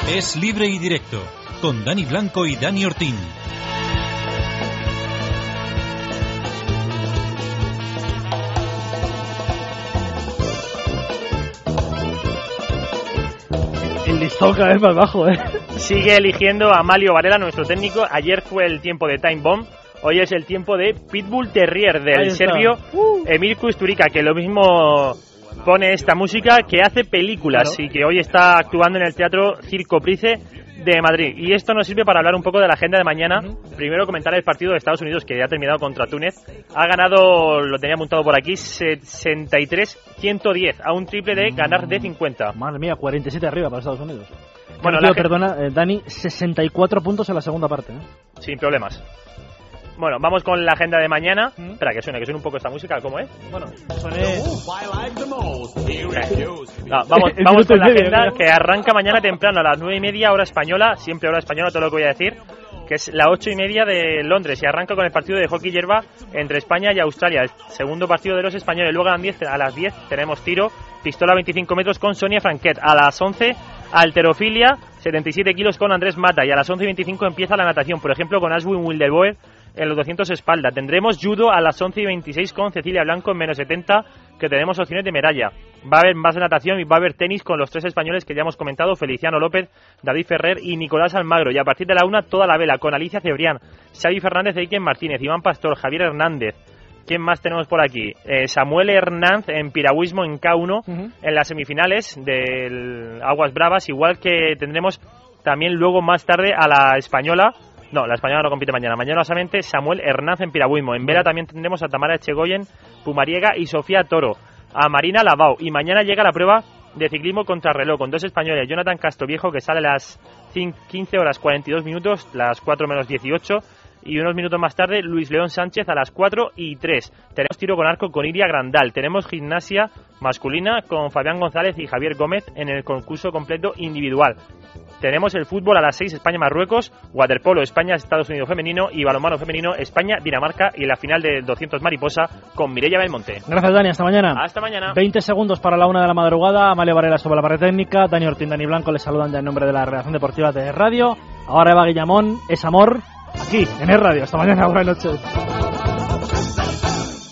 Es libre y directo con Dani Blanco y Dani Ortín. El listón cada vez más bajo, ¿eh? Sigue eligiendo a Malio Varela, nuestro técnico. Ayer fue el tiempo de Time Bomb. Hoy es el tiempo de Pitbull Terrier del serbio uh. Emir Kusturica, que lo mismo pone esta música que hace películas claro. y que hoy está actuando en el Teatro Circo Price de Madrid. Y esto nos sirve para hablar un poco de la agenda de mañana. Primero comentar el partido de Estados Unidos que ya ha terminado contra Túnez. Ha ganado, lo tenía apuntado por aquí, 63-110 a un triple de ganar de 50. Madre mía, 47 arriba para Estados Unidos. Bueno, la perdona, eh, Dani, 64 puntos en la segunda parte. ¿eh? Sin problemas. Bueno, vamos con la agenda de mañana. ¿Mm? Espera, que suene, que suene un poco esta música, ¿cómo es? Bueno, suene... No, vamos vamos con la agenda que arranca mañana temprano a las nueve y media, hora española, siempre hora española, todo lo que voy a decir, que es la ocho y media de Londres y arranca con el partido de hockey hierba entre España y Australia, el segundo partido de los españoles. Luego a las 10, a las 10 tenemos tiro, pistola 25 metros con Sonia Franquet. A las 11, alterofilia, 77 kilos con Andrés Mata. Y a las 11 y 25 empieza la natación, por ejemplo, con Ashwin Wilderboer en los 200 espalda. Tendremos judo a las 11 y 26 con Cecilia Blanco en menos 70, que tenemos opciones de medalla. Va a haber más natación y va a haber tenis con los tres españoles que ya hemos comentado, Feliciano López, David Ferrer y Nicolás Almagro. Y a partir de la una, toda la vela, con Alicia Cebrián, Xavi Fernández e Iken Martínez, Iván Pastor, Javier Hernández. ¿Quién más tenemos por aquí? Eh, Samuel Hernández en piragüismo en K1 uh -huh. en las semifinales del Aguas Bravas, igual que tendremos también luego más tarde a la española no, la española no compite mañana. Mañana solamente Samuel Hernández en piragüismo. En vela también tendremos a Tamara Echegoyen, Pumariega y Sofía Toro. A Marina Lavao. Y mañana llega la prueba de ciclismo contra reloj con dos españoles. Jonathan Castroviejo que sale a las 15 horas 42 minutos, las 4 menos 18. y unos minutos más tarde Luis León Sánchez a las 4 y 3. Tenemos tiro con arco con Iria Grandal. Tenemos gimnasia masculina con Fabián González y Javier Gómez en el concurso completo individual. Tenemos el fútbol a las 6 España-Marruecos, waterpolo España-Estados Unidos femenino y balonmano femenino España-Dinamarca y la final de 200 mariposa con Mireia Belmonte. Gracias Dani, hasta mañana. Hasta mañana. 20 segundos para la una de la madrugada, Amalia Varela sobre la pared técnica, Dani Ortín, Dani Blanco les saludan ya en nombre de la redacción deportiva de Radio. Ahora Eva Guillamón, es amor, aquí en el Radio. Hasta mañana, buenas noches.